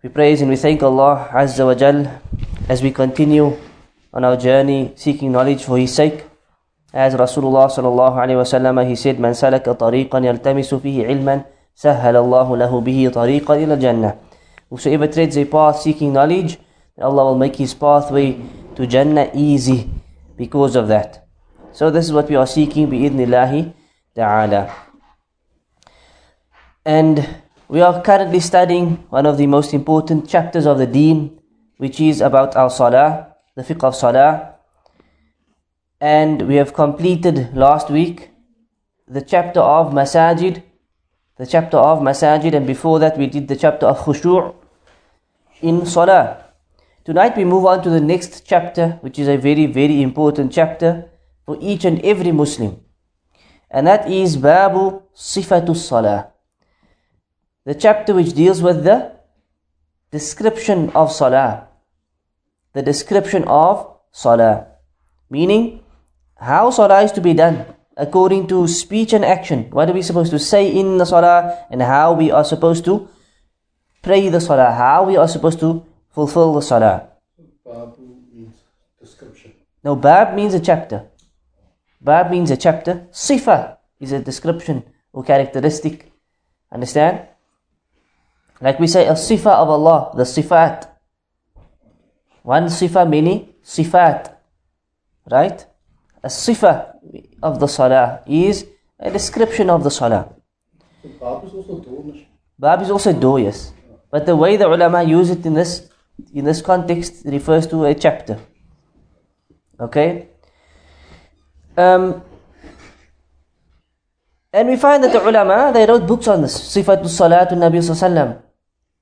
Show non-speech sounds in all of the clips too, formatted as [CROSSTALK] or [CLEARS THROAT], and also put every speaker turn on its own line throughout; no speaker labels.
We praise and we thank Allah Azza wa Jal as we continue on our journey seeking knowledge for His sake. As Rasulullah sallallahu alayhi wasallam he said, "من سلك طريقا يلتمس فيه علما سهل الله له به طريقا إلى jannah." Whosoever treads a path seeking knowledge, Allah will make his pathway to Jannah easy because of that. So this is what we are seeking bi idnillahi ta'ala. And we are currently studying one of the most important chapters of the deen, which is about our salah, the fiqh of salah. And we have completed last week the chapter of masajid, the chapter of masajid, and before that we did the chapter of khushu' in salah. Tonight we move on to the next chapter, which is a very, very important chapter for each and every Muslim. And that is Babu Sifatu Salah the chapter which deals with the description of salah. The description of salah. Meaning, how salah is to be done according to speech and action. What are we supposed to say in the salah and how we are supposed to pray the salah. How we are supposed to fulfill the salah.
Babu means description.
No, bab means a chapter. Bab means a chapter. Sifa is a description or characteristic. Understand? Like we say, a sifa of Allah, the sifat. One sifa, many sifat. Right? A sifa of the salah is a description of the salah.
So Bab is also doornish.
Bab is also door, yes. But the way the ulama use it in this in this context refers to a chapter. Okay? Um, and we find that the ulama they wrote books on this. Sifatul Salatul Nabi Sallallahu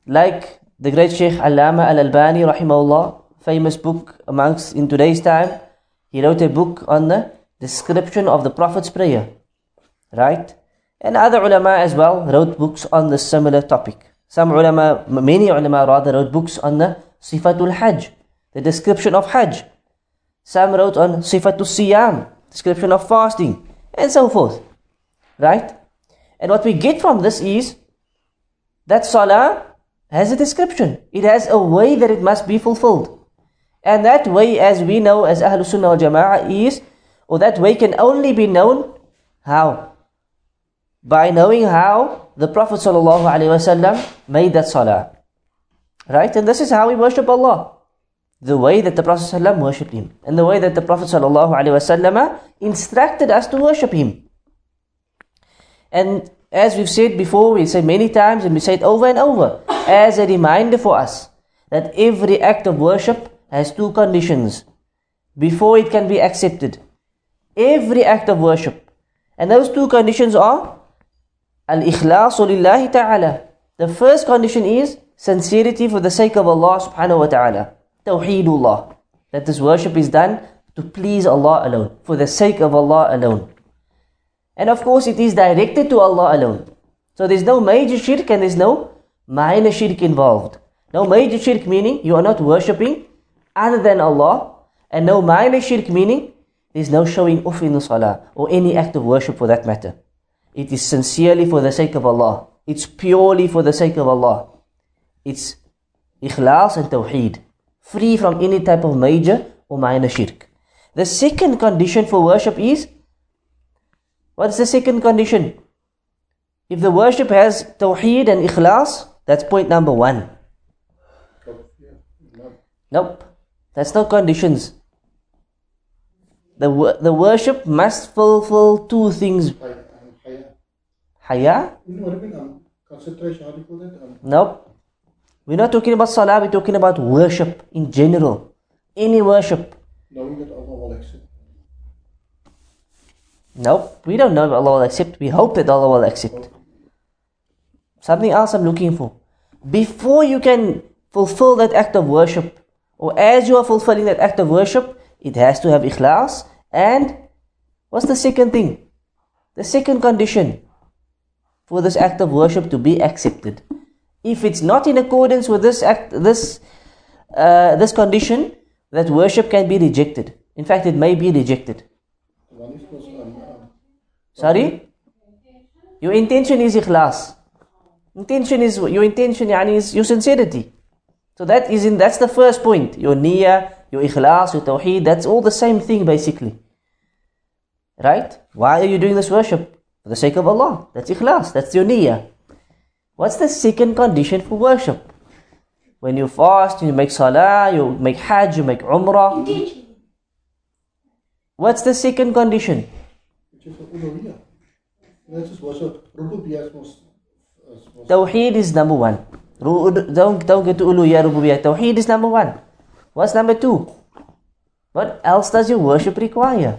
like the great Sheikh Allama Al-Albani rahimahullah, famous book amongst in today's time, he wrote a book on the description of the Prophet's prayer. Right? And other ulama as well wrote books on the similar topic. Some ulama, many ulama rather wrote books on the Sifatul Hajj, the description of Hajj. Some wrote on Sifatul Siyam, description of fasting, and so forth. Right? And what we get from this is that Salah has a description. It has a way that it must be fulfilled. And that way, as we know as Ahlul Sunnah wal Jama'ah, is, or that way can only be known how? By knowing how the Prophet ﷺ made that salah. Right? And this is how we worship Allah. The way that the Prophet ﷺ worshipped Him. And the way that the Prophet ﷺ instructed us to worship Him. And as we've said before, we say many times and we say it over and over as a reminder for us that every act of worship has two conditions before it can be accepted. Every act of worship. And those two conditions are Al-Ikhlasu lillahi ta'ala. The first condition is sincerity for the sake of Allah subhanahu wa ta'ala. Tawheedullah. That this worship is done to please Allah alone. For the sake of Allah alone. And of course it is directed to Allah alone. So there's no major shirk and there's no minor shirk involved. No major shirk meaning you are not worshipping other than Allah. And no minor shirk meaning there's no showing off in the salah or any act of worship for that matter. It is sincerely for the sake of Allah. It's purely for the sake of Allah. It's ikhlas and tawheed. Free from any type of major or minor shirk. The second condition for worship is What's the second condition? If the worship has tawheed and ikhlas, that's point number one. Nope. That's not conditions. The, the worship must fulfill two things. Haya? Nope. We're not talking about salah, we're talking about worship in general. Any worship.
knowing that Allah will accept.
Nope. We don't know if Allah will accept. We hope that Allah will accept. Something else I'm looking for. Before you can fulfill that act of worship or as you are fulfilling that act of worship, it has to have ikhlas. And what's the second thing? The second condition for this act of worship to be accepted. If it's not in accordance with this act, this uh, this condition, that worship can be rejected. In fact, it may be rejected.
One is was
Sorry? Your intention is ikhlas. Intention is your intention yani is your sincerity. So that is in that's the first point. Your niyyah, your ikhlas, your tawheed, that's all the same thing basically. Right? Why are you doing this worship? For the sake of Allah. That's ikhlas, that's your niyyah. What's the second condition for worship? When you fast, you make salah, you make hajj, you make umrah. What's the second condition?
which is. That's just worship.
Tawheed is number one. Don't, don't get to uluhiyah, rububiyyah. Tawheed is number one. What's number two? What else does your worship require?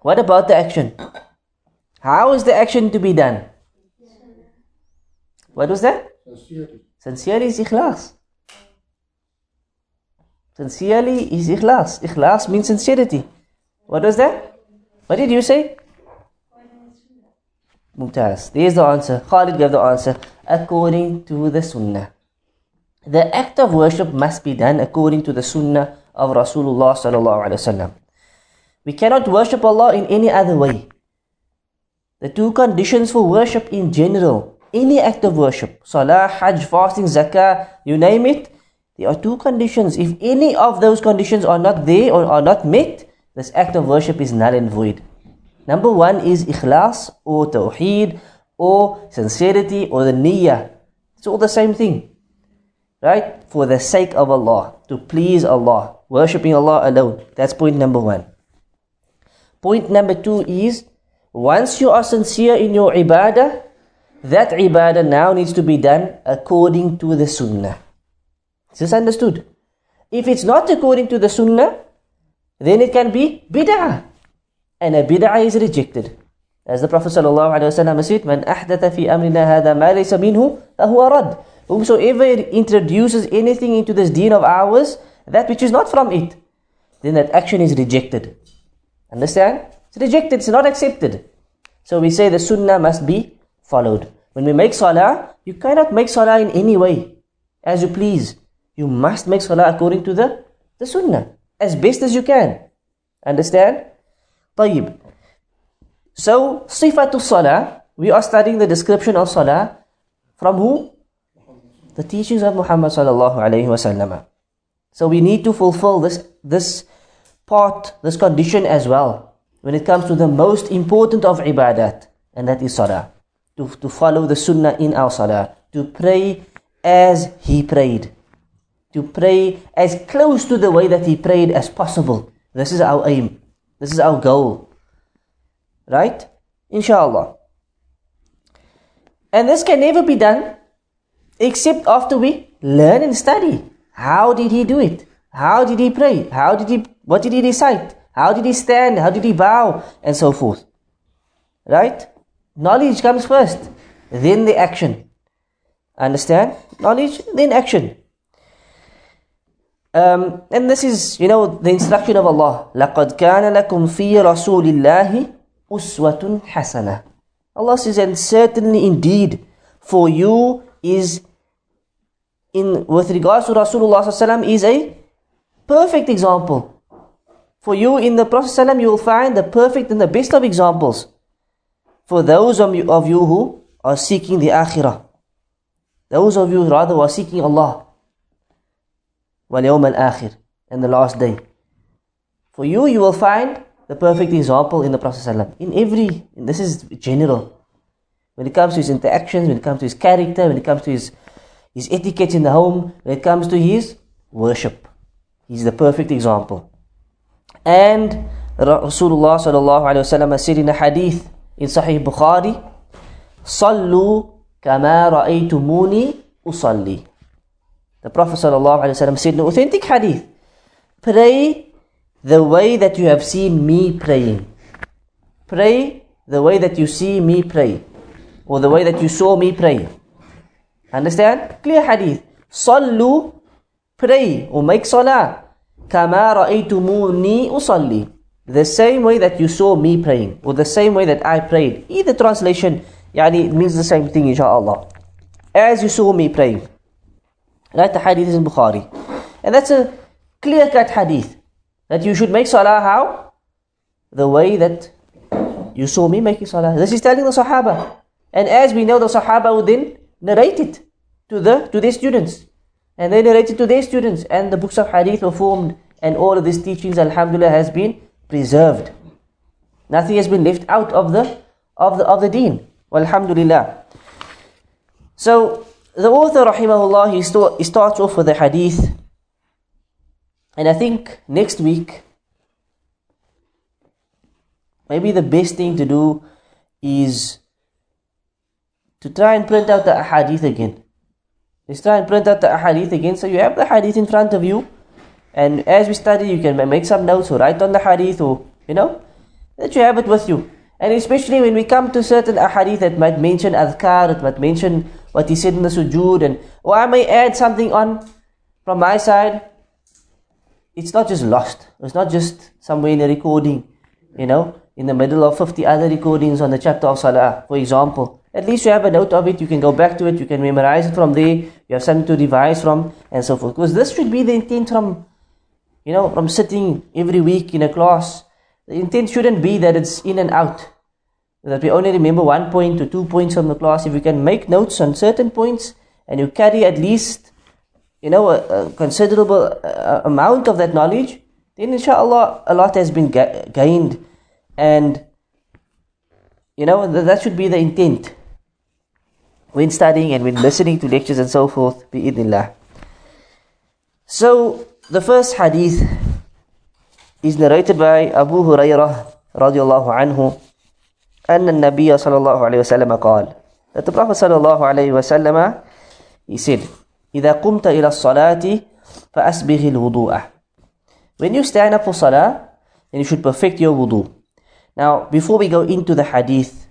What about the action? How is the action to be done? What was that?
Sincerity.
Sincerely is ikhlas. Sincerely is ikhlas. Ikhlas means sincerity. What was that? What did you say? Mumtaz. There's the answer. Khalid gave the answer. According to the sunnah. The act of worship must be done according to the sunnah of Rasulullah sallallahu alaihi wasallam. We cannot worship Allah in any other way. The two conditions for worship in general, any act of worship, salah, hajj, fasting, zakah, you name it, there are two conditions. If any of those conditions are not there or are not met, this act of worship is null and void. Number one is ikhlas or tawheed or sincerity or the niyyah. It's all the same thing. Right? For the sake of Allah, to please Allah, worshipping Allah alone. That's point number one. Point number two is once you are sincere in your ibadah, that ibadah now needs to be done according to the sunnah. Is this understood? If it's not according to the sunnah, then it can be bid'ah. And a bid'ah is rejected. As the Prophet ﷺ said, Man ahdatha fi amrina hada ma laysa minhu, fahuwa rad. Whomsoever introduces anything into this deen of ours, that which is not from it, then that action is rejected. Understand? It's rejected, it's not accepted. So we say the sunnah must be followed. When we make salah, you cannot make salah in any way, as you please. You must make salah according to the, the sunnah, as best as you can. Understand? طيب. So, sifatu salah, we are studying the description of salah from who? The teachings of Muhammad sallallahu alayhi wasallam. So we need to fulfill this, this part, this condition as well, when it comes to the most important of ibadat, and that is salah. To, to follow the sunnah in our salah, to pray as he prayed, to pray as close to the way that he prayed as possible. This is our aim, this is our goal. Right? Inshallah. And this can never be done except after we learn and study. How did he do it? How did he pray? How did he what did he recite? How did he stand? How did he bow? And so forth. Right? Knowledge comes first, then the action. Understand? Knowledge, then action. Um, and this is, you know, the instruction of Allah. لَقَدْ كَانَ لَكُمْ فِي رَسُولِ اللَّهِ أُسْوَةٌ حَسَنَةٌ Allah says, and certainly indeed, for you is in with regards to Rasulullah sallallahu is a perfect example. For you in the Prophet sallallahu you will find the perfect and the best of examples. For those of you, of you who are seeking the akhirah. Those of you rather who are seeking Allah. وَالْيَوْمَ الْآخِرِ And the last day. For you, you will find the perfect example in the Prophet ﷺ. In every, this is general. When it comes to his interactions, when it comes to his character, when it comes to his, his etiquette in the home, when it comes to his worship. He's the perfect example. And Rasulullah sallallahu alayhi wa said in a hadith in Sahih Bukhari, Sallu kama ra'aytumuni usalli. the Prophet wa said an authentic hadith, Pray the way that you have seen me praying. Pray the way that you see me pray. Or the way that you saw me pray. Understand? Clear hadith. Sallu, pray or make salah. Kama ra'aytumuni usalli. The same way that you saw me praying, or the same way that I prayed. Either translation, yani, means the same thing, inshallah. As you saw me praying. Right? The hadith is in Bukhari. And that's a clear cut hadith. That you should make salah how? The way that you saw me making salah. This is telling the Sahaba. And as we know, the Sahaba would then narrate it to, the, to their students. And they narrated to their students. And the books of hadith were formed. And all of these teachings, alhamdulillah, has been preserved. Nothing has been left out of the of the of the deen. Alhamdulillah. So the author, rahimahullah, he, st- he starts off with the hadith. And I think next week, maybe the best thing to do is to try and print out the hadith again. Let's try and print out the hadith again so you have the hadith in front of you. And as we study, you can make some notes or write on the hadith or, you know, that you have it with you. And especially when we come to certain ahadith that might mention adhkar, it might mention what he said in the sujood, and or I may add something on from my side. It's not just lost. It's not just somewhere in a recording, you know, in the middle of 50 other recordings on the chapter of Salah, for example. At least you have a note of it, you can go back to it, you can memorize it from there, you have something to revise from, and so forth. Because this should be the intent from, you know, from sitting every week in a class. The intent shouldn't be that it's in and out. That we only remember one point or two points from the class. If you can make notes on certain points and you carry at least, you know, a, a considerable uh, amount of that knowledge, then inshallah a lot has been ga- gained. And, you know, th- that should be the intent when studying and when listening to lectures and so forth, bi'idnillah. So, the first hadith is narrated by Abu Hurairah radiallahu anhu أن النبي صلى الله عليه وسلم قال that the Prophet صلى الله عليه وسلم he said إذا قمت إلى الصلاة فأسبغ الوضوء when you stand up for salah then you should perfect your wudu now before we go into the hadith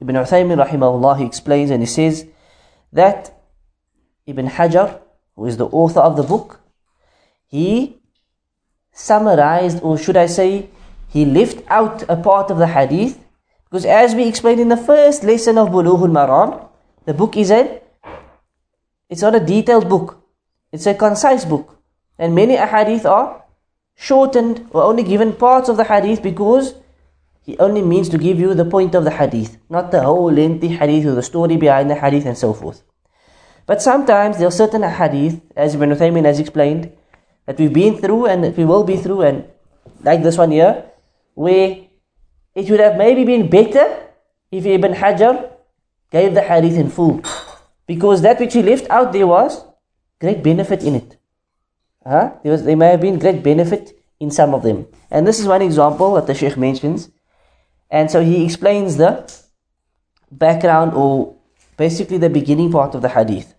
Ibn Uthaymin rahimahullah he explains and he says that Ibn Hajar who is the author of the book he summarized or should I say he left out a part of the hadith because as we explained in the first lesson of Bulughul Maram, the book is a, it's not a detailed book. It's a concise book. And many ahadith are shortened or only given parts of the hadith because he only means to give you the point of the hadith, not the whole lengthy hadith or the story behind the hadith and so forth. But sometimes there are certain hadith, as Ibn Uthaymin has explained, that we've been through and that we will be through, and like this one here, where it would have maybe been better if Ibn Hajar gave the hadith in full. Because that which he left out there was great benefit in it. Huh? There, was, there may have been great benefit in some of them. And this is one example that the Sheikh mentions. And so he explains the background or basically the beginning part of the hadith.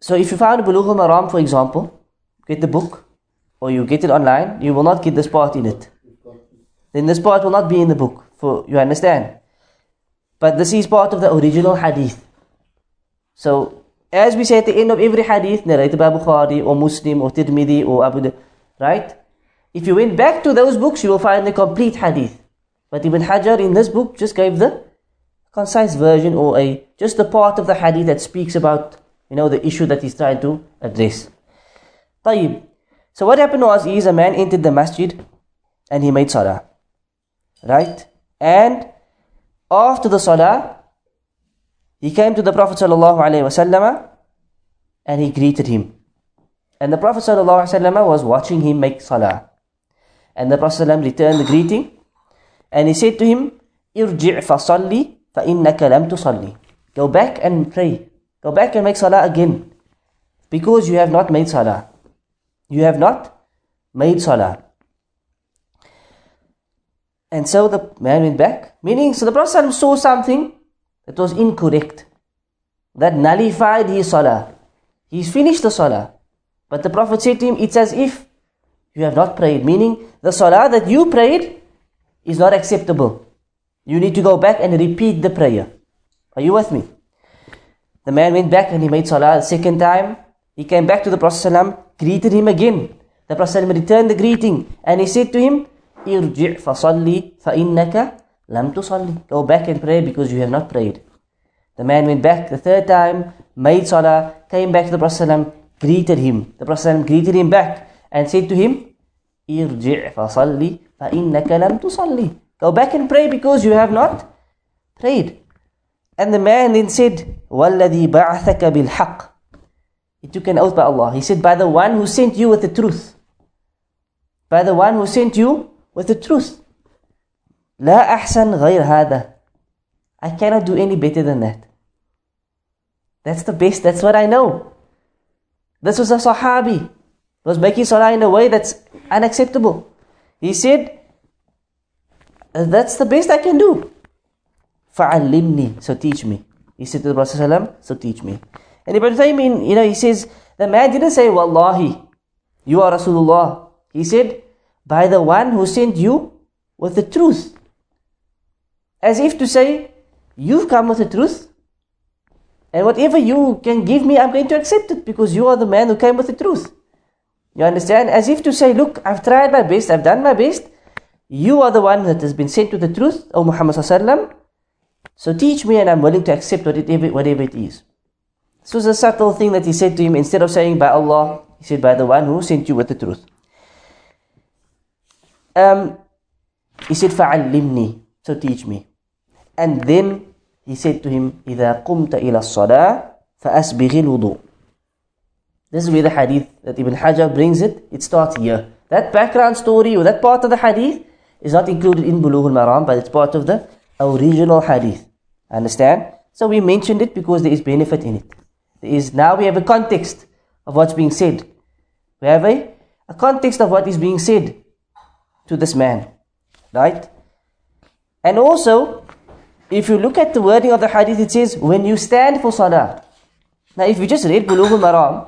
So if you found Bulugh al-Maram, for example, get the book, or you get it online, you will not get this part in it then this part will not be in the book, for you understand. But this is part of the original hadith. So, as we say at the end of every hadith narrated by Bukhari or Muslim or Tirmidhi or Abu Dawud, right? If you went back to those books, you will find the complete hadith. But Ibn Hajar in this book just gave the concise version or a just the part of the hadith that speaks about you know the issue that he's trying to address. طيب. So what happened was is a man entered the masjid and he made salah. Right? And after the salah, he came to the Prophet ﷺ and he greeted him. And the Prophet ﷺ was watching him make salah. And the Prophet ﷺ returned the greeting and he said to him, Irji' fasalli fa innaka lam tusalli. Go back and pray. Go back and make salah again. Because you have not made salah. You have not made salah. And so the man went back. Meaning, so the Prophet saw something that was incorrect. That nullified his salah. He's finished the salah. But the Prophet said to him, it's as if you have not prayed. Meaning, the salah that you prayed is not acceptable. You need to go back and repeat the prayer. Are you with me? The man went back and he made salah the second time. He came back to the Prophet greeted him again. The Prophet returned the greeting and he said to him, Irji' fasalli fa'innaka lam tusalli. Go back and pray because you have not prayed. The man went back the third time, made salah, came back to the Prophet ﷺ, greeted him. The Prophet ﷺ greeted him back and said to him, Irji' fasalli fa'innaka lam tusalli. Go back and pray because you have not prayed. And the man then said, وَالَّذِي بَعَثَكَ بِالْحَقِّ He took an oath by Allah. He said, by the one who sent you with the truth. By the one who sent you with the truth. لا أحسن غير هذا. I cannot do any better than that. That's the best, that's what I know. This was a Sahabi. Was making salah in a way that's unacceptable. He said, That's the best I can do. فَعَلِّمْنِي So teach me. He said to the Prophet So teach me. And Ibn Uthaymin, you know, he says, The man didn't say, Wallahi, you are Rasulullah. He said, by the one who sent you with the truth. As if to say, you've come with the truth. And whatever you can give me, I'm going to accept it because you are the man who came with the truth. You understand? As if to say, look, I've tried my best, I've done my best. You are the one that has been sent with the truth, O Muhammad so teach me and I'm willing to accept whatever, whatever it is. This was a subtle thing that he said to him. Instead of saying by Allah, he said by the one who sent you with the truth. Um, he said, فَعَلِّمْنِي So teach me. And then he said to him, إِذَا قُمْتَ إِلَى الصَّلَاةِ فَأَسْبِغِ الْوُضُوء This is where the hadith that Ibn Hajar brings it. It starts here. That background story or that part of the hadith is not included in Bulugh al-Maram, but it's part of the original hadith. Understand? So we mentioned it because there is benefit in it. There is now we have a context of what's being said. We have a, a context of what is being said to this man. Right? And also, if you look at the wording of the hadith, it says, when you stand for salah. Now, if you just read Bulugh al-Maram,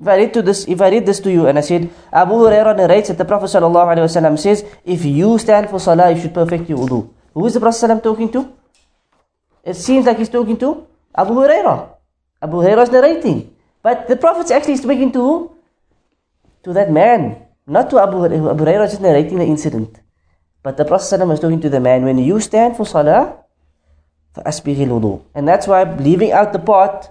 if I read to this, if I read this to you and I said, Abu Hurairah narrates that the Prophet says, if you stand for salah, you should perfect your wudu. Who is the Prophet ﷺ talking to? It seems like he's talking to Abu Hurairah. Abu Hurairah is narrating. But the Prophet actually speaking to who? To that man. Not to Abu Hurairah. Abu Hurairah is just narrating the incident. But the Prophet ﷺ was talking to the man. When you stand for salah, فَأَسْبِغِ الْوُضُوء And that's why leaving out the part,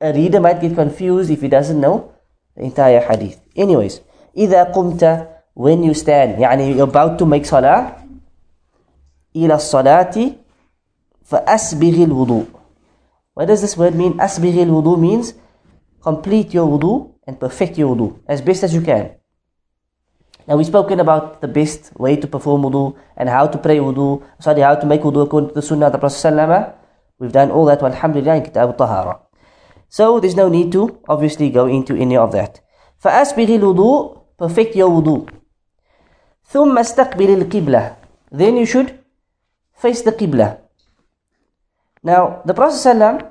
a reader might get confused if he doesn't know the entire hadith. Anyways, إِذَا قُمْتَ When you stand, يعني you're about to make salah, إلى الصلاة فأسبغ الوضوء What does this word mean? أسبغ الوضوء means complete your wudu and perfect your wudu as best as you can. Now we've spoken about the best way to perform wudu and how to pray wudu, sorry, how to make wudu according to the sunnah of the Prophet We've done all that, alhamdulillah, in Kitab al-Tahara. So there's no need to obviously go into any of that. فأسبغ الوضوء perfect your wudu. ثم استقبل القبلة Then you should face the Qibla. Now, the Prophet ﷺ,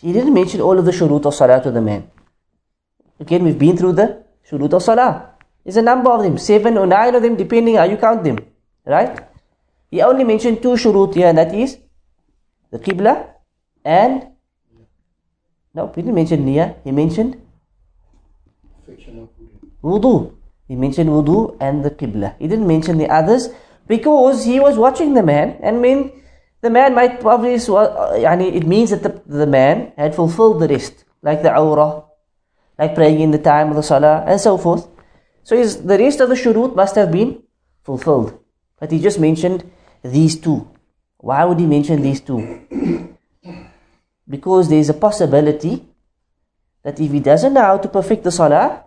he didn't mention all of the shurut of salah to the man. Again, we've been through the shurut of salah. There's a number of them, seven or nine of them, depending how you count them. Right? He only mentioned two shurut here, and that is the Qibla and no, he didn't mention Niyyah, he mentioned wudu. He mentioned wudu and the Qibla. He didn't mention the others because he was watching the man and mean the man might probably uh, it means that the, the man had fulfilled the rest like the awrah like praying in the time of the salah and so forth so his, the rest of the shurut must have been fulfilled but he just mentioned these two why would he mention these two [CLEARS THROAT] because there is a possibility that if he doesn't know how to perfect the salah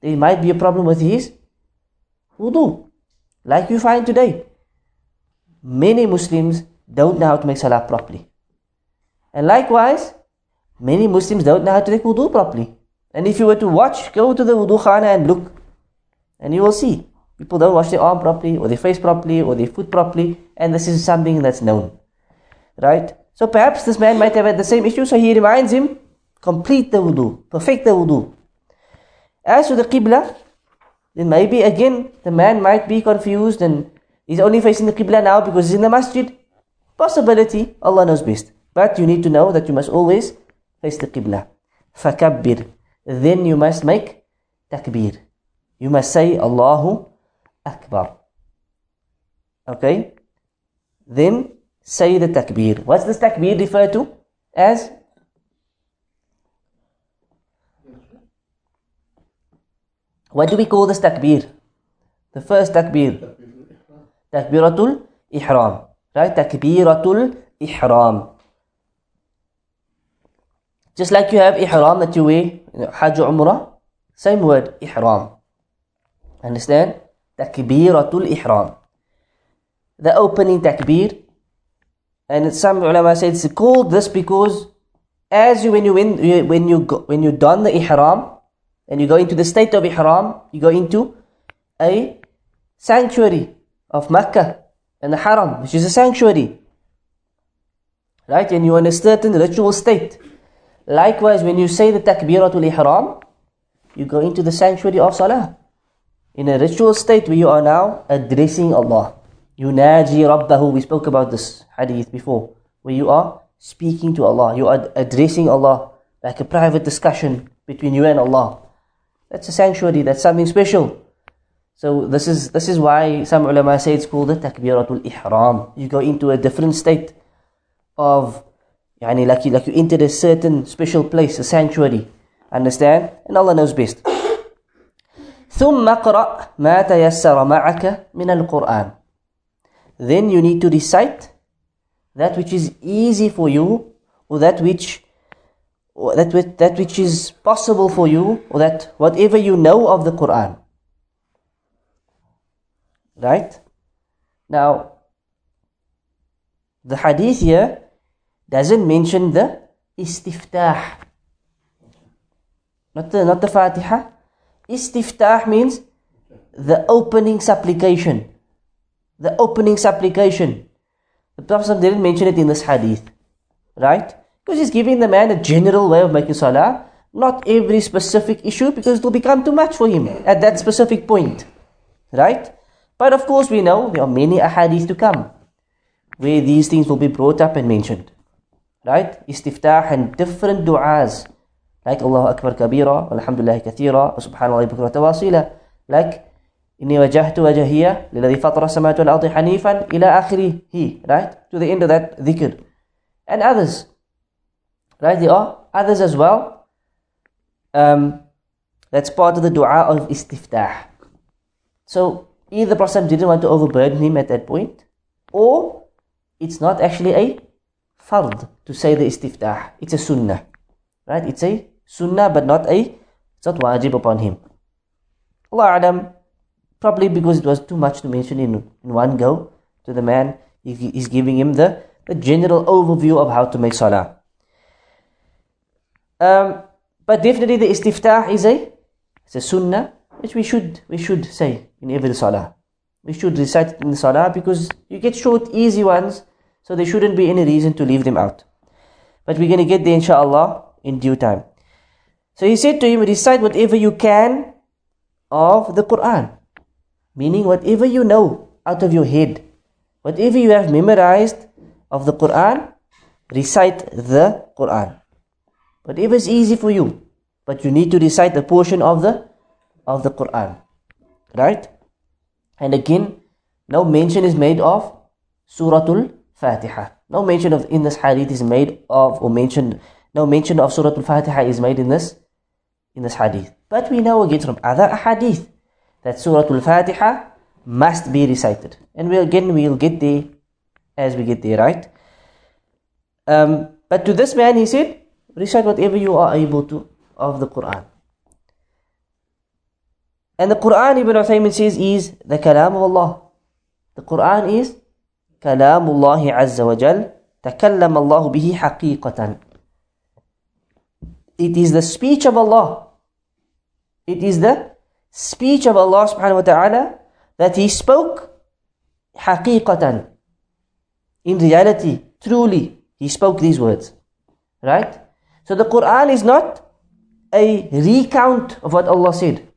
there might be a problem with his wudu like you find today. Many Muslims don't know how to make salah properly. And likewise, many Muslims don't know how to make wudu properly. And if you were to watch, go to the wudu khana and look, and you will see people don't wash their arm properly, or their face properly, or their foot properly, and this is something that's known. Right? So perhaps this man might have had the same issue, so he reminds him, complete the wudu, perfect the wudu. As to the qibla, then maybe again the man might be confused and he's only facing the Qibla now because he's in the masjid. Possibility, Allah knows best. But you need to know that you must always face the Qibla. فَكَبِّرْ then you must make takbir. You must say Allahu Akbar. Okay? Then say the takbir. What's this takbir refer to? As? What do we call this takbir? The first takbir. Takbiratul ihram. Right? Takbiratul ihram. Just like you have ihram that you wear, Hajj Umrah, same word, ihram. Understand? Takbiratul ihram. The opening takbir. And some ulama say it's called this because as you when you when, when you go, when you don the ihram and you go into the state of ihram, you go into a sanctuary of Mecca and the Haram, which is a sanctuary. Right? And you're in a certain ritual state. Likewise, when you say the takbiratul ihram, you go into the sanctuary of salah. In a ritual state where you are now addressing Allah. Yunaji Rabbahu. We spoke about this hadith before. Where you are speaking to Allah. You are addressing Allah like a private discussion between you and Allah. That's a sanctuary. That's something special. So this is this is why some ulama say it's called the takbiratul ihram. You go into a different state of Yani like you, like you entered a certain special place, a sanctuary. Understand? And Allah knows best. [COUGHS] ثم قرأ ما تيسر معك من القرآن. Then you need to recite that which is easy for you, or that which or that which, that which is possible for you, or that whatever you know of the Quran. Right? Now, the hadith here doesn't mention the istiftah. Not the, not the Fatiha. Istiftah means the opening supplication. The opening supplication. The Prophet didn't mention it in this hadith. Right? Because he's giving the man a general way of making salah, not every specific issue because it will become too much for him at that specific point. Right? But of course we know there are many ahadith to come where these things will be brought up and mentioned right? Istiftah and different du'as. Like Allahu Akbar kabira, alhamdulillah kathira, subhanallah bukrata wasila like wajhiya lilladhi fatara samawati wal ardi hanifan ila akhirih right? To the end of that dhikr. And others. Right? There are others as well um, that's part of the dua of istiftah. So either the Prophet didn't want to overburden him at that point or it's not actually a fard to say the istiftah. It's a sunnah. Right? It's a sunnah but not a, it's not wajib upon him. Allah Adam, probably because it was too much to mention in, in one go to the man, he, he's giving him the, the general overview of how to make salah. Um, but definitely the istiftah is a, it's a sunnah which we should, we should say in every salah. We should recite it in the salah because you get short, easy ones so there shouldn't be any reason to leave them out. But we're going to get there inshallah in due time. So he said to him, recite whatever you can of the Quran. Meaning whatever you know out of your head. Whatever you have memorized of the Quran, recite the Quran. Whatever is easy for you. But you need to recite a portion of the of the Quran. Right? And again, no mention is made of Suratul Fatiha. No mention of in this hadith is made of or mentioned no mention of Surah Al-Fatiha is made in this in this hadith. But we know again from other hadith that Surah Al-Fatiha must be recited. And we again we'll get there as we get there, right? Um, but to this man he said, recite whatever you are able to of the Quran. And the Quran, Ibn Uthaymin says, is the kalam of Allah. The Quran is كلام الله عز وجل تكلم الله به حقيقة It is the speech of Allah. It is the speech of Allah subhanahu wa ta'ala that He spoke حقيقة In reality, truly, He spoke these words. Right? So the Quran is not a recount of what Allah said.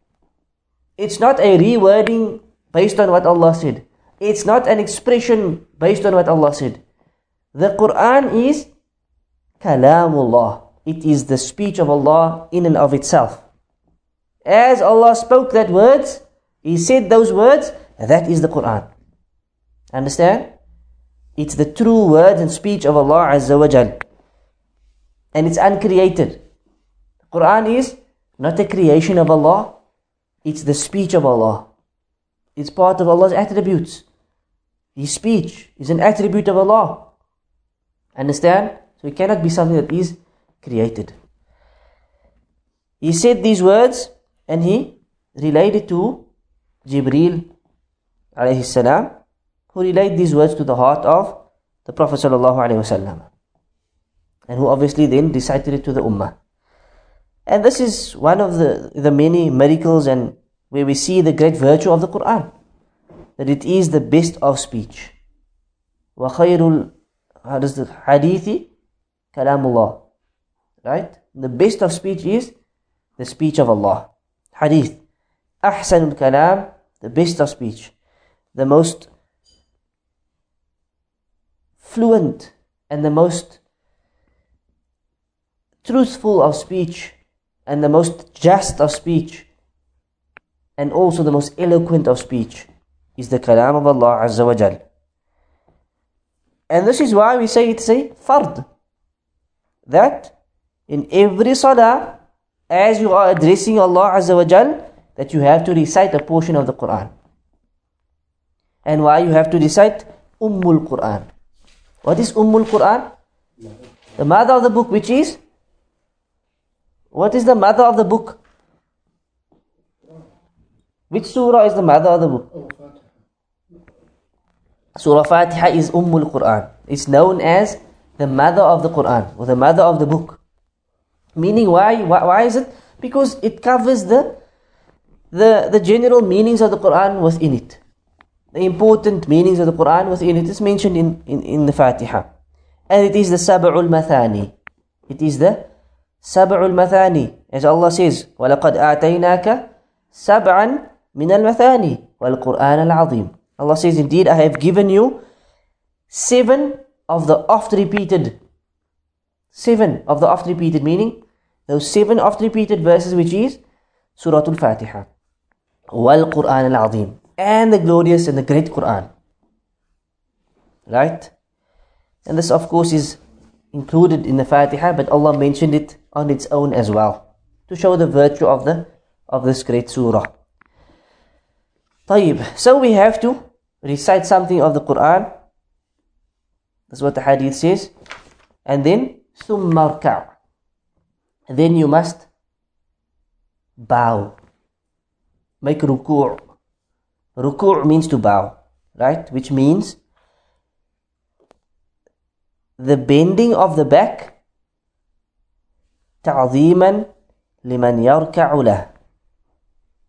It's not a rewording based on what Allah said. It's not an expression based on what Allah said. The Quran is kalamullah. It is the speech of Allah in and of itself. As Allah spoke that words, He said those words, that is the Quran. Understand? It's the true words and speech of Allah Azza wa Jal. And it's uncreated. The Quran is not a creation of Allah, it's the speech of Allah. It's part of Allah's attributes. His speech is an attribute of Allah. Understand? So it cannot be something that is created. He said these words and he related to Jibreel alayhi salam who relayed these words to the heart of the Prophet sallallahu alaihi wasallam and who obviously then recited it to the ummah. And this is one of the, the many miracles and where we see the great virtue of the Quran That it is the best of speech. وَخَيْرُ How does the hadithi? Kalamullah. Right? The best of speech is the speech of Allah. Hadith. أحسن kalam, The best of speech. The most fluent and the most truthful of speech and the most just of speech and also the most eloquent of speech is the kalam of Allah Azza wa Jal. And this is why we say it's a fard. That in every salah, as you are addressing Allah Azza wa Jal, that you have to recite a portion of the Quran. And why you have to recite Ummul Quran. What is Ummul Quran? The mother of the book which is what is the mother of the book? Which surah is the mother of the book? Surah Fatiha is Ummul Quran. It's known as the mother of the Quran or the mother of the book. Meaning why? Why, why is it? Because it covers the, the, the general meanings of the Quran within it. The important meanings of the Quran within it is mentioned in, in, in the Fatiha. And it is the Sab'ul Mathani. It is the سبع المثاني as Allah says ولقد آتيناك سبعا من المثاني والقرآن العظيم Allah says, Indeed, I have given you seven of the oft repeated. Seven of the oft repeated, meaning those seven oft repeated verses, which is Surah Al Fatiha, Wal Quran Al Azim, and the glorious and the great Quran. Right? And this, of course, is included in the Fatiha, but Allah mentioned it on its own as well to show the virtue of the of this great surah. طيب, so we have to recite something of the Quran. That's what the hadith says. And then ثم اركع. Then you must bow. Make ruku'. Ruku' means to bow, right? Which means the bending of the back تعظيما لمن يركع له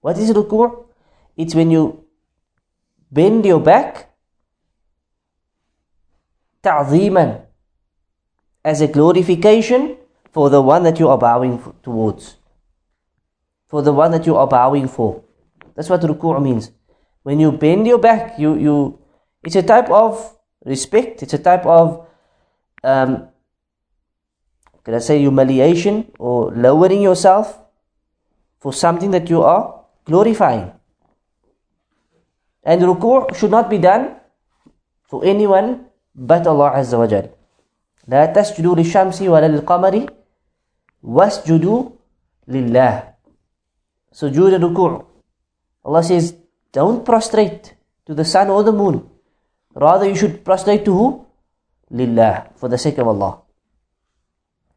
What is ruku'? It's when you bend your back ta'ziman as a glorification for the one that you are bowing towards. For the one that you are bowing for. That's what ruku' means. When you bend your back, you, you it's a type of respect, it's a type of um, can I say humiliation or lowering yourself for something that you are glorifying. And ruku' should not be done for anyone but Allah Azza wa Jal. لا تسجدوا للشمس ولا للقمر واسجدوا لله Sujood and ruku' Allah says don't prostrate to the sun or the moon rather you should prostrate to who? lillah, for the sake of Allah.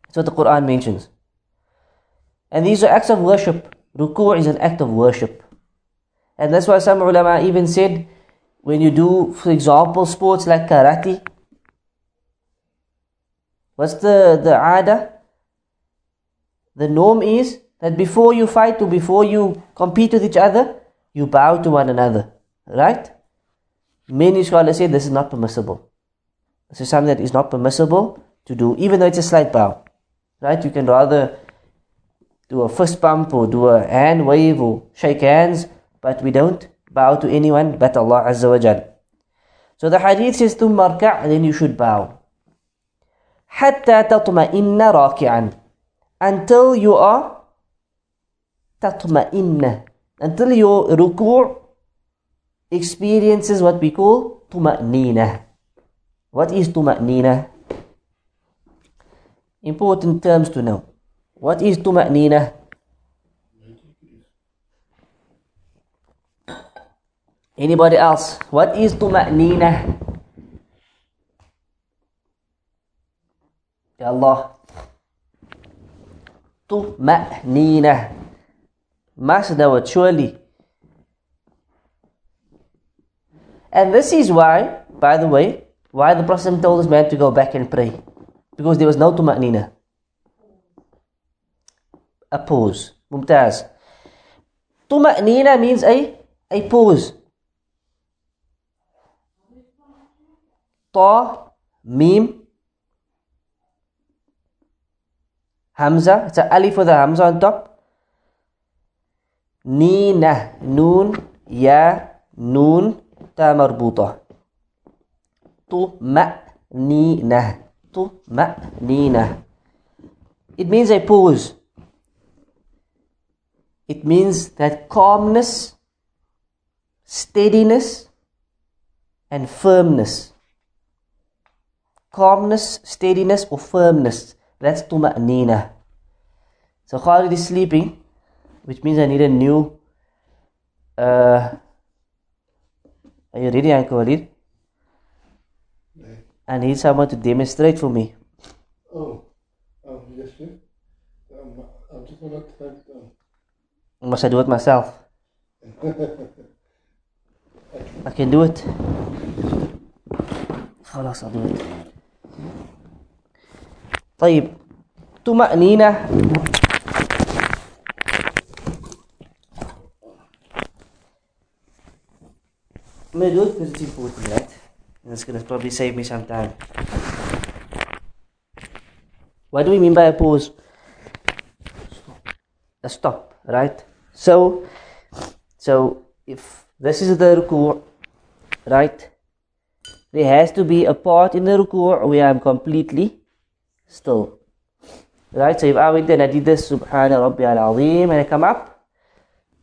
That's what the Quran mentions. And these are acts of worship. Ruku' is an act of worship. And that's why some ulama even said, when you do, for example, sports like karate, what's the, the ada? The norm is that before you fight or before you compete with each other, you bow to one another. Right? Many scholars say this is not permissible. This is something that is not permissible to do, even though it's a slight bow. Right? You can rather do a fist bump or do a hand wave or shake hands, but we don't bow to anyone but Allah Azza wa Jal. So the hadith says to marka' then you should bow. حتى تطمئن راكعا until you are تطمئن until your ruku' experiences what we call طمأنينة what is طمأنينة important terms to know what is طمأنينة Anybody else? What is tuma'nina? Ya Allah. Tuma'nina. Masda wa surely. And this is why, by the way, why the Prophet told this man to go back and pray. Because there was no tuma'nina. A pause. Mumtaz. Tuma'nina means a, a pause. Ta, mim, Hamza, it's an alif with a Hamza on top. Nina, noon, ya, noon, ta marbuta. Tu ma, nina. Tu ma, nina. It means a pause. It means that calmness, steadiness, and firmness Calmness, steadiness, or firmness. That's tuma'nina. So Khalid is sleeping, which means I need a new. Uh, are you ready, Uncle Khalid? I need someone to demonstrate for me.
Oh, um, yes, sir. Um, I'm just gonna type down.
Must I do it myself? [LAUGHS] I can do it. خلاص I'll do it. طيب طمأنينة I'm gonna do it because it's important, right? And it's gonna probably save me some time. What do we mean by a pause? A stop, right? So, so if this is the ruku', right? There has to be a part in the ruku' where I'm completely still. Right? So if I went and I did this Subhana Rabbi al Azim and I come up,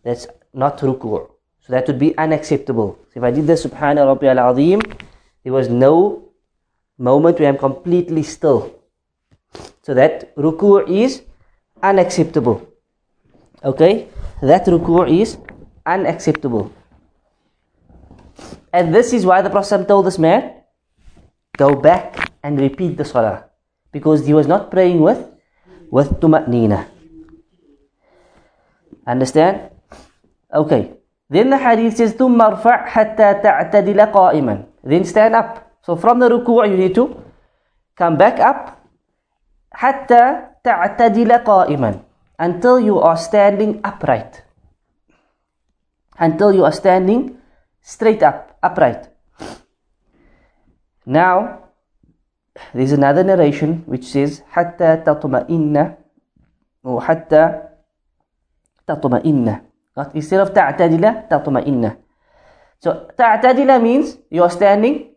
that's not ruku'. So that would be unacceptable. So if I did this Subhana Rabbi al Azim, there was no moment where I'm completely still. So that ruku' is unacceptable. Okay? That ruku' is unacceptable. And this is why the Prophet told this man, go back and repeat the salah. Because he was not praying with with tuma'nina. Understand? Okay. Then the hadith says, ثُمَّ ارْفَعْ حَتَّى تَعْتَدِلَ قَائِمًا Then stand up. So from the ruku' you need to come back up حَتَّى تَعْتَدِلَ قَائِمًا Until you are standing upright. Until you are standing straight up, upright. Now, there's another narration which says حتى تطمئن or حتى تطمئن not instead of تعتدل تطمئن so تعتدل means you are standing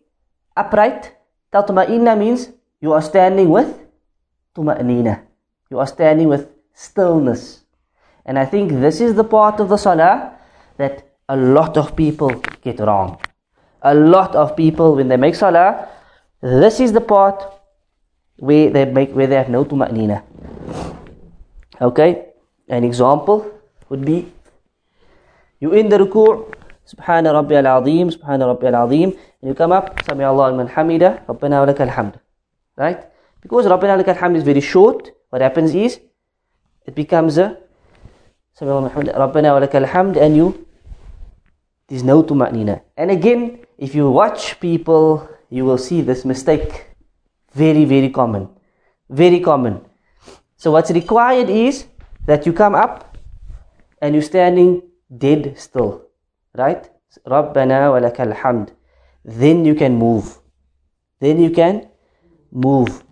upright تطمئن means you are standing with طمأنينة you are standing with stillness and I think this is the part of the salah that a lot of people get wrong a lot of people when they make salah this is the part where they make where they have no tuma'nina. Okay? An example would be you in the ruku' Subhana Rabbi al-Azim, Subhana Rabbi and you come up, Sami Allah al-Man hamida, Rabbana wa lakal hamd. Right? Because Rabbana wa lakal hamd is very short, what happens is, it becomes a Sami Allah Rabbana wa lakal hamd, and you, there's no tuma'nina. And again, if you watch people you will see this mistake very, very common. Very common. So, what's required is that you come up and you're standing dead still. Right? Rabbana wa hamd. Then you can move. Then you can move.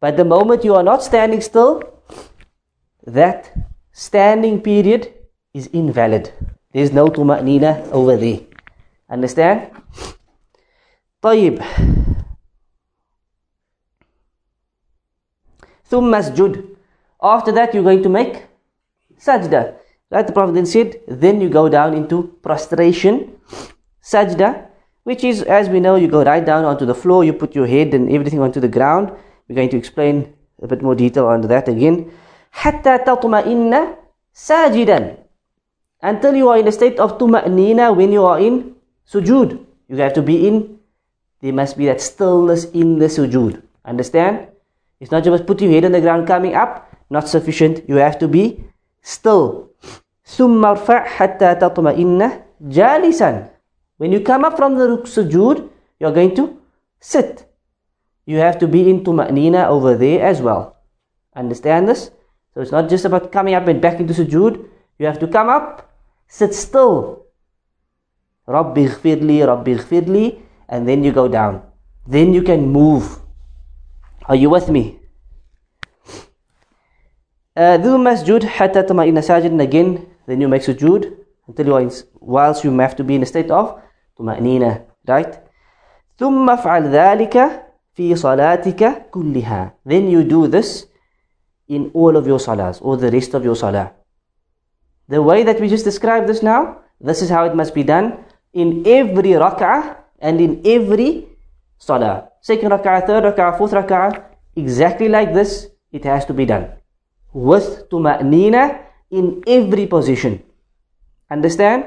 But the moment you are not standing still, that standing period is invalid. There's no tuma'nina over there. Understand? طيب ثُمَّ اسْجُدْ After that you're going to make sajda. Right, the Prophet then said, then you go down into prostration, sajda, which is, as we know, you go right down onto the floor, you put your head and everything onto the ground. We're going to explain a bit more detail on that again. حَتَّى تَطْمَئِنَّ سَاجِدًا Until you are in a state of tuma'nina when you are in sujood. You have to be in, there must be that stillness in the sujood. Understand? It's not just put your head on the ground coming up, not sufficient. You have to be still. ثُمَّ ارْفَعْ حَتَّى تَطْمَئِنَّ جَالِسًا When you come up from the sujood, you're going to sit. You have to be in tuma'nina over there as well. Understand this? So it's not just about coming up and back into sujood. You have to come up, sit still. Rabbi ghfirli, Rabbi ghfirli, and then you go down. Then you can move. Are you with me? ذو مسجود حتى تطمئن ساجدا again then you make sujood until you are in, whilst you have to be in a state of طمأنينة right ثم افعل ذلك في صلاتك كلها then you do this in all of your salahs or the rest of your salah the way that we just described this now this is how it must be done in every rak'ah and in every salah second rak'ah third rak'ah fourth rak'ah exactly like this it has to be done with tuma'nina in every position. Understand?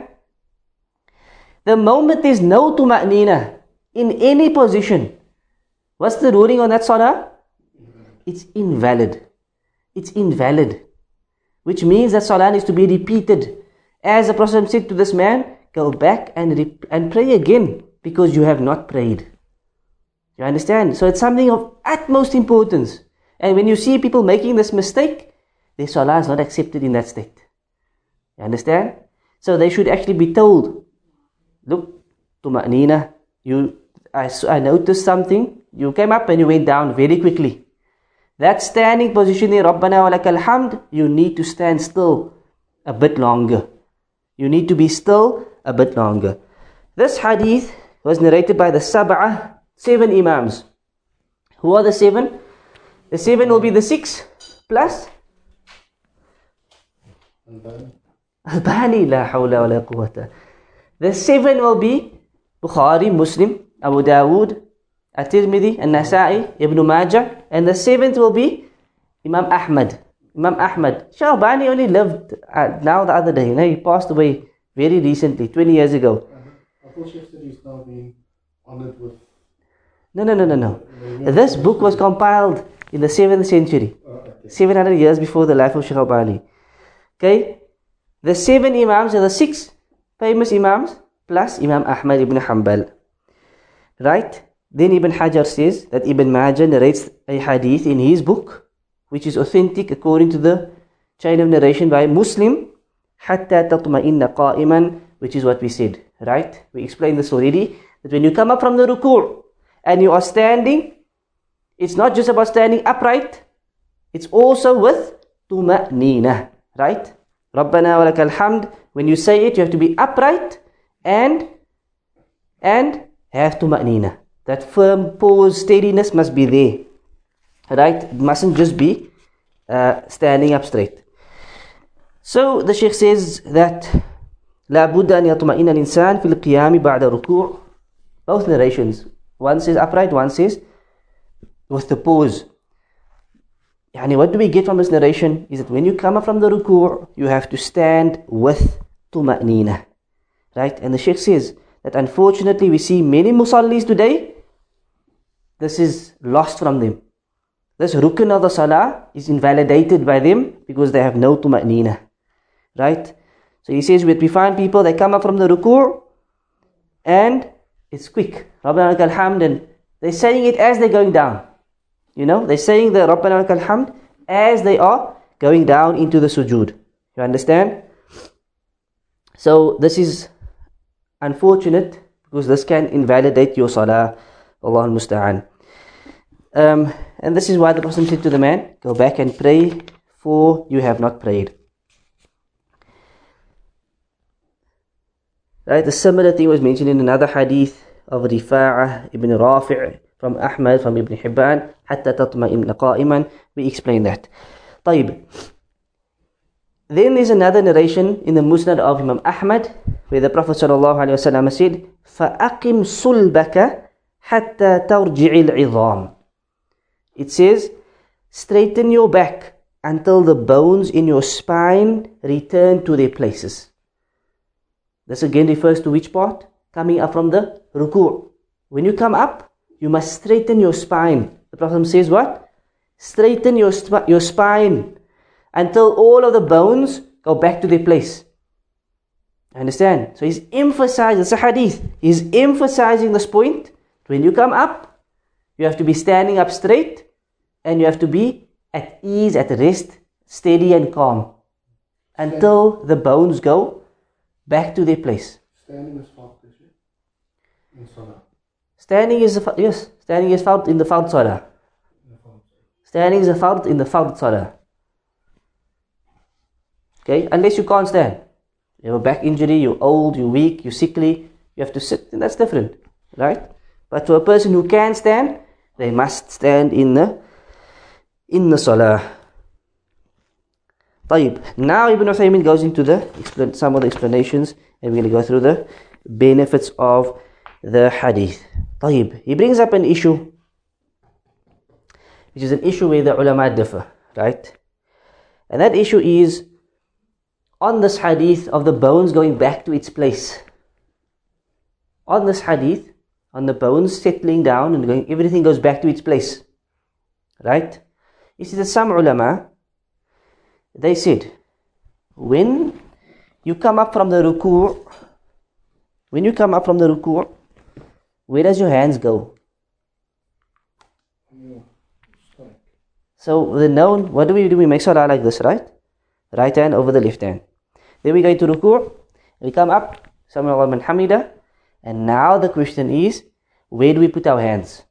The moment there's no tuma'nina in any position, what's the ruling on that salah? It's invalid. It's invalid. Which means that salah needs to be repeated. As the Prophet said to this man, go back and, rep- and pray again because you have not prayed. You understand? So it's something of utmost importance. And when you see people making this mistake, their salah is not accepted in that state. You understand? So they should actually be told, look, tuma'nina, you, I, I noticed something, you came up and you went down very quickly. That standing position there, Rabbana wa lakal hamd, you need to stand still a bit longer. You need to be still a bit longer. This hadith was narrated by the Sab'ah, seven Imams. Who are the seven? The seven will be the six plus Albani, la wa la quwwata. The seven will be Bukhari, Muslim, Abu Dawud, At-Tirmidhi, and Nasa'i, Ibn Majah, and the seventh will be Imam Ahmad. Imam Ahmad. Shahbani only lived uh, now the other day. You know, he passed away very recently, 20 years ago.
I thought Sheikh said he's now being honored with.
No, no, no, no, no. This book was compiled in the 7th century,
Uh,
700 years before the life of Shaykh Albani. Okay? The seven Imams are the six famous Imams plus Imam Ahmad ibn Hanbal. Right? Then Ibn Hajar says that Ibn Majah narrates a hadith in his book, which is authentic according to the chain of narration by Muslim, حتى تطمئن قائما, which is what we said. Right? We explained this already. That when you come up from the ruku' and you are standing, it's not just about standing upright, it's also with tuma'nina. Right? Rabbana wa lakal hamd. When you say it, you have to be upright and and have tuma'nina. That firm pose, steadiness must be there. Right? It mustn't just be uh, standing up straight. So the Sheikh says that لا بد أن يطمئن الإنسان في القيام بعد الركوع Both narrations. One says upright, one says with the pose. Yani what do we get from this narration is that when you come up from the ruku' you have to stand with tuma'nina. Right? And the Sheikh says that unfortunately we see many musallis today, this is lost from them. This rukn of the salah is invalidated by them because they have no tuma'nina. Right? So he says we find people, they come up from the ruku' and it's quick. Rabbana lakal hamd and they're saying it as they're going down. You know, they're saying the Rabbana lakal hamd as they are going down into the sujood. You understand? So this is unfortunate because this can invalidate your salah. Allah al-musta'an. Um, and this is why the Prophet said to the man, go back and pray for you have not prayed. Right, the similar thing was mentioned in another hadith of Rifa'ah ibn Rafi' from Ahmad, from Ibn Hibban, حتى تطمئن قائما. We explain that. طيب. Then there's another narration in the Musnad of Imam Ahmad where the Prophet ﷺ said, فَأَقِمْ صُلْبَكَ حَتَّى تَرْجِعِ الْعِظَامِ It says, straighten your back until the bones in your spine return to their places. This again refers to which part? Coming up from the ruku'. When you come up, you must straighten your spine. The Prophet says what? Straighten your, sp- your spine until all of the bones go back to their place. Understand? So he's emphasizing, it's a hadith. He's emphasizing this point. When you come up, you have to be standing up straight and you have to be at ease, at rest, steady and calm until the bones go back to their place.
Standing is it? In Salah.
Standing is a, fa- yes, standing is found in the fard salah.
In the fard.
Standing is a fard in the fard salah. Okay, unless you can't stand. You have a back injury, you're old, you're weak, you're sickly, you have to sit, then that's different. Right? But to a person who can stand, they must stand in the in the salah. طيب now Ibn Uthaymin goes into the some of the explanations and we're going to go through the benefits of the hadith. طيب he brings up an issue which is an issue where the ulama differ right? And that issue is on this hadith of the bones going back to its place. On this hadith on the bones settling down and going everything goes back to its place right? You see that some ulama they said, when you come up from the ruku', when you come up from the ruku', where does your hands go? So the known, what do we do? We make salah like this, right? Right hand over the left hand. Then we go into ruku', we come up, Sami hamida, and now the question is, where do we put our hands?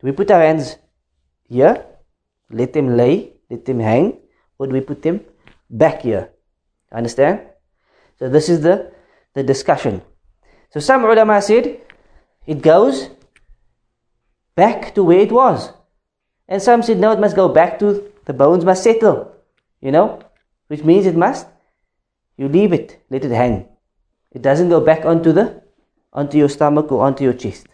Do we put our hands here? Let them lay, let them hang, do we put them back here? Understand? So this is the, the discussion. So some ulama said, it goes back to where it was. And some said, no, it must go back to the bones must settle. You know? Which means it must, you leave it, let it hang. It doesn't go back onto the, onto your stomach or onto your chest.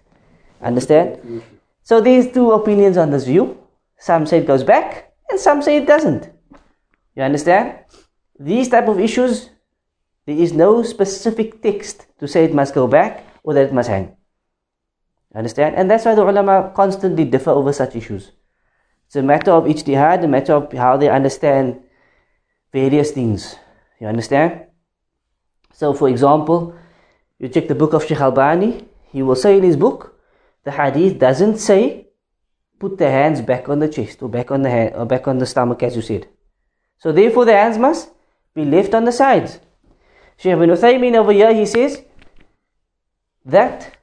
Understand? So there's two opinions on this view. Some say it goes back, and some say it doesn't. You understand? These type of issues, there is no specific text to say it must go back or that it must hang. You understand? And that's why the ulama constantly differ over such issues. It's a matter of ijtihad, a matter of how they understand various things. You understand? So, for example, you check the book of Sheikh Albani, he will say in his book, the hadith doesn't say put the hands back on the chest or back on the hand or back on the stomach as you said. So therefore the hands must be left on the sides. Sheikh ibn Uthaymin over here he says that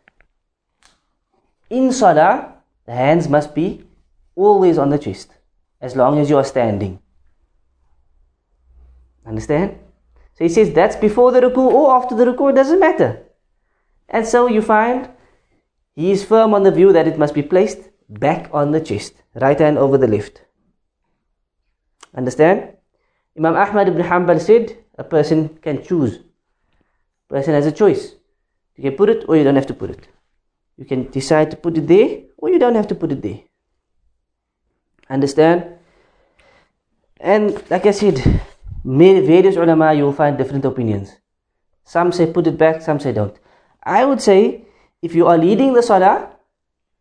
in salah the hands must be always on the chest as long as you are standing. Understand? So he says that's before the ruku or after the ruku, it doesn't matter. And so you find he is firm on the view that it must be placed back on the chest, right hand over the left. Understand? Imam Ahmad ibn Hanbal said a person can choose. Person has a choice. You can put it or you don't have to put it. You can decide to put it there or you don't have to put it there. Understand? And like I said, various ulama you will find different opinions. Some say put it back, some say don't. I would say if you are leading the salah,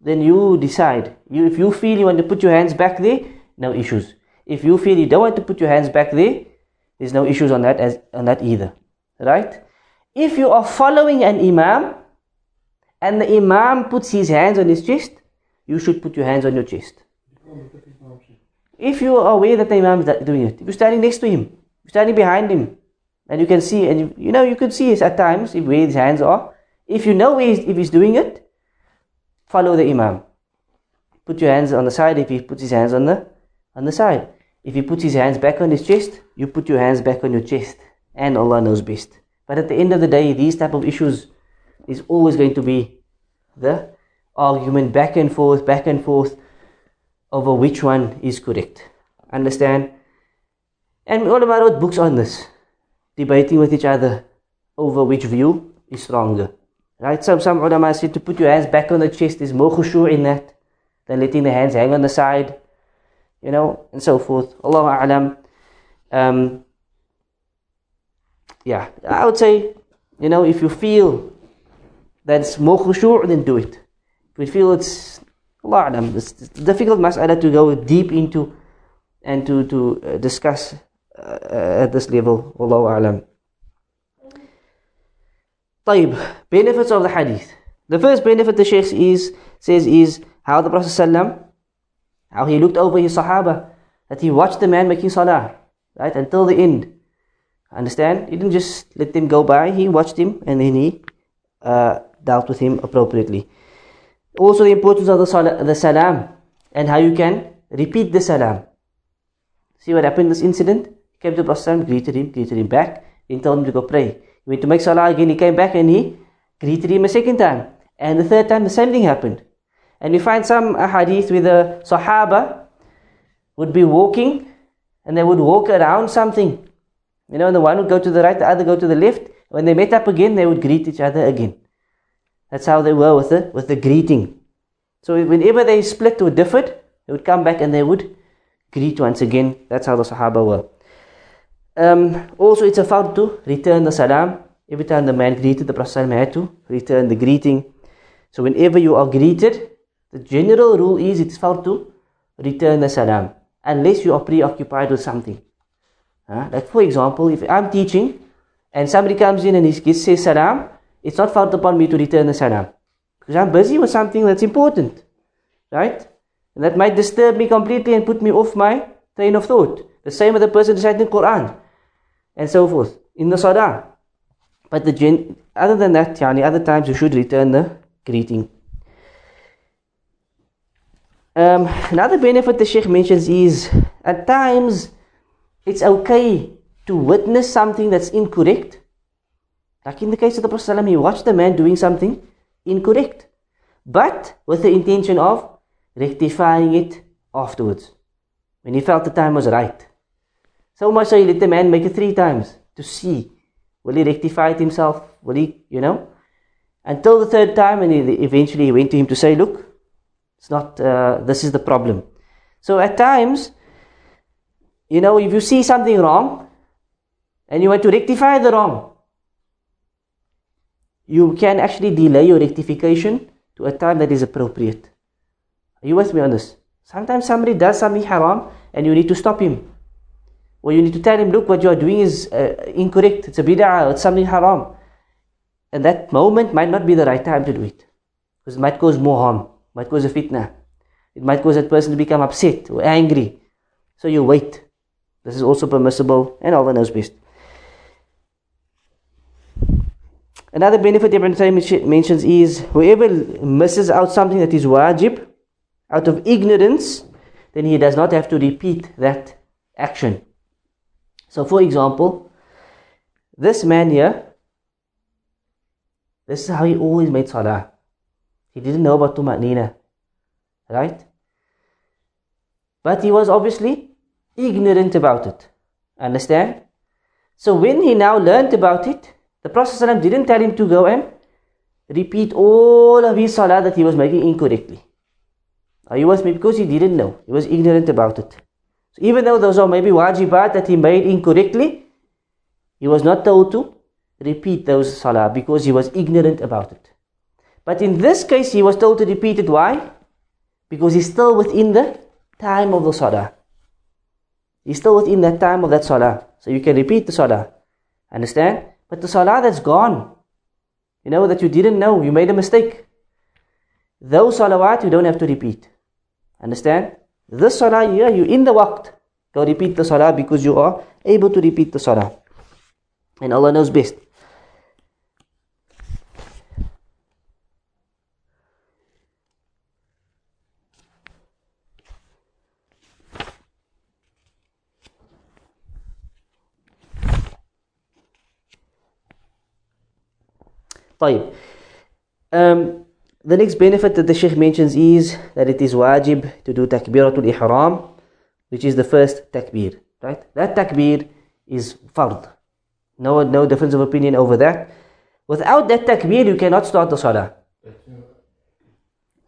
then you decide. You, if you feel you want to put your hands back there, no issues. If you feel you don't want to put your hands back there, there's no issues on that as on that either. Right? If you are following an imam and the imam puts his hands on his chest, you should put your hands on your chest. If you are aware that the imam is doing it, if you're standing next to him, you're standing behind him, and you can see, and you, you know, you could see at times if where his hands are. If you know he's, if he's doing it, follow the imam. Put your hands on the side if he puts his hands on the on the side. If he puts his hands back on his chest, you put your hands back on your chest, and Allah knows best. But at the end of the day, these type of issues is always going to be the argument back and forth, back and forth over which one is correct. Understand? And ulama wrote books on this, debating with each other over which view is stronger. Right? So some ulama said to put your hands back on the chest is more khushu in that than letting the hands hang on the side, you know, and so forth. Allah A'lam. Um, yeah, I would say, you know, if you feel that it's more khushu', then do it. If you feel it's, Allah A'lam, it's difficult mas'ala to go deep into and to, to uh, discuss uh, at this level. Wallahu A'lam. طيب, benefits of the hadith. The first benefit the Shaykh is, says is how the Prophet ﷺ, how he looked over his Sahaba, that he watched the man making salah, right, until the end. Understand? He didn't just let them go by, he watched him and then he uh, dealt with him appropriately. Also the importance of the, the salam and how you can repeat the salam. See what happened in this incident? He came to the Prophet, greeted him, greeted him back, then told him to go pray. He went to make salah again, he came back and he greeted him a second time. And the third time the same thing happened. And we find some hadith where the Sahaba would be walking and they would walk around something. You know, and the one would go to the right, the other go to the left. When they met up again, they would greet each other again. That's how they were with the, with the greeting. So whenever they split or differed, they would come back and they would greet once again. That's how the Sahaba were. Um, also, it's a fard to return the salam. Every time the man greeted, the Prophet had to return the greeting. So, whenever you are greeted, the general rule is it's fard to return the salam, unless you are preoccupied with something. Uh, like, for example, if I'm teaching and somebody comes in and he says salam, it's not fard upon me to return the salam. Because I'm busy with something that's important. Right? And that might disturb me completely and put me off my train of thought. The same with the person reciting Quran and so forth in the salah. But the gen- other than that, yani other times you should return the greeting. Um, another benefit the Sheikh mentions is at times it's okay to witness something that's incorrect. Like in the case of the Prophet, he watched the man doing something incorrect, but with the intention of rectifying it afterwards when he felt the time was right. So much so he let the man make it three times to see will he rectify it himself? Will he, you know? Until the third time, and he, eventually he went to him to say, Look, it's not, uh, this is the problem. So at times, you know, if you see something wrong and you want to rectify the wrong, you can actually delay your rectification to a time that is appropriate. Are you with me on this? Sometimes somebody does something haram and you need to stop him. Or you need to tell him, look, what you are doing is uh, incorrect. It's a bid'ah, it's something haram. And that moment might not be the right time to do it. Because it might cause more harm, might cause a fitna. It might cause that person to become upset or angry. So you wait. This is also permissible and Allah knows best. Another benefit Ibn Taymiyyah mentions is whoever misses out something that is wajib out of ignorance, then he does not have to repeat that action. So, for example, this man here, this is how he always made salah. He didn't know about tuma'nina, right? But he was obviously ignorant about it. Understand? So when he now learned about it, the Prophet ﷺ didn't tell him to go and repeat all of his salah that he was making incorrectly. You with me? Because he didn't know. He was ignorant about it. So even though those are maybe wajibat that he made incorrectly, he was not told to repeat those salah because he was ignorant about it. But in this case, he was told to repeat it. Why? Because he's still within the time of the salah. He's still within that time of that salah. So you can repeat the salah. Understand? But the salah that's gone, you know, that you didn't know, you made a mistake. Those salawat you don't have to repeat. Understand? This salah here, you in the waqt. Go repeat the salah because you are able to repeat the salah. And Allah knows best. طيب um, the next benefit that the Sheikh mentions is that it is wajib to do takbiratul ihram, which is the first takbir. Right? That takbir is fard. No, no difference of opinion over that. Without that takbir, you cannot start the salah.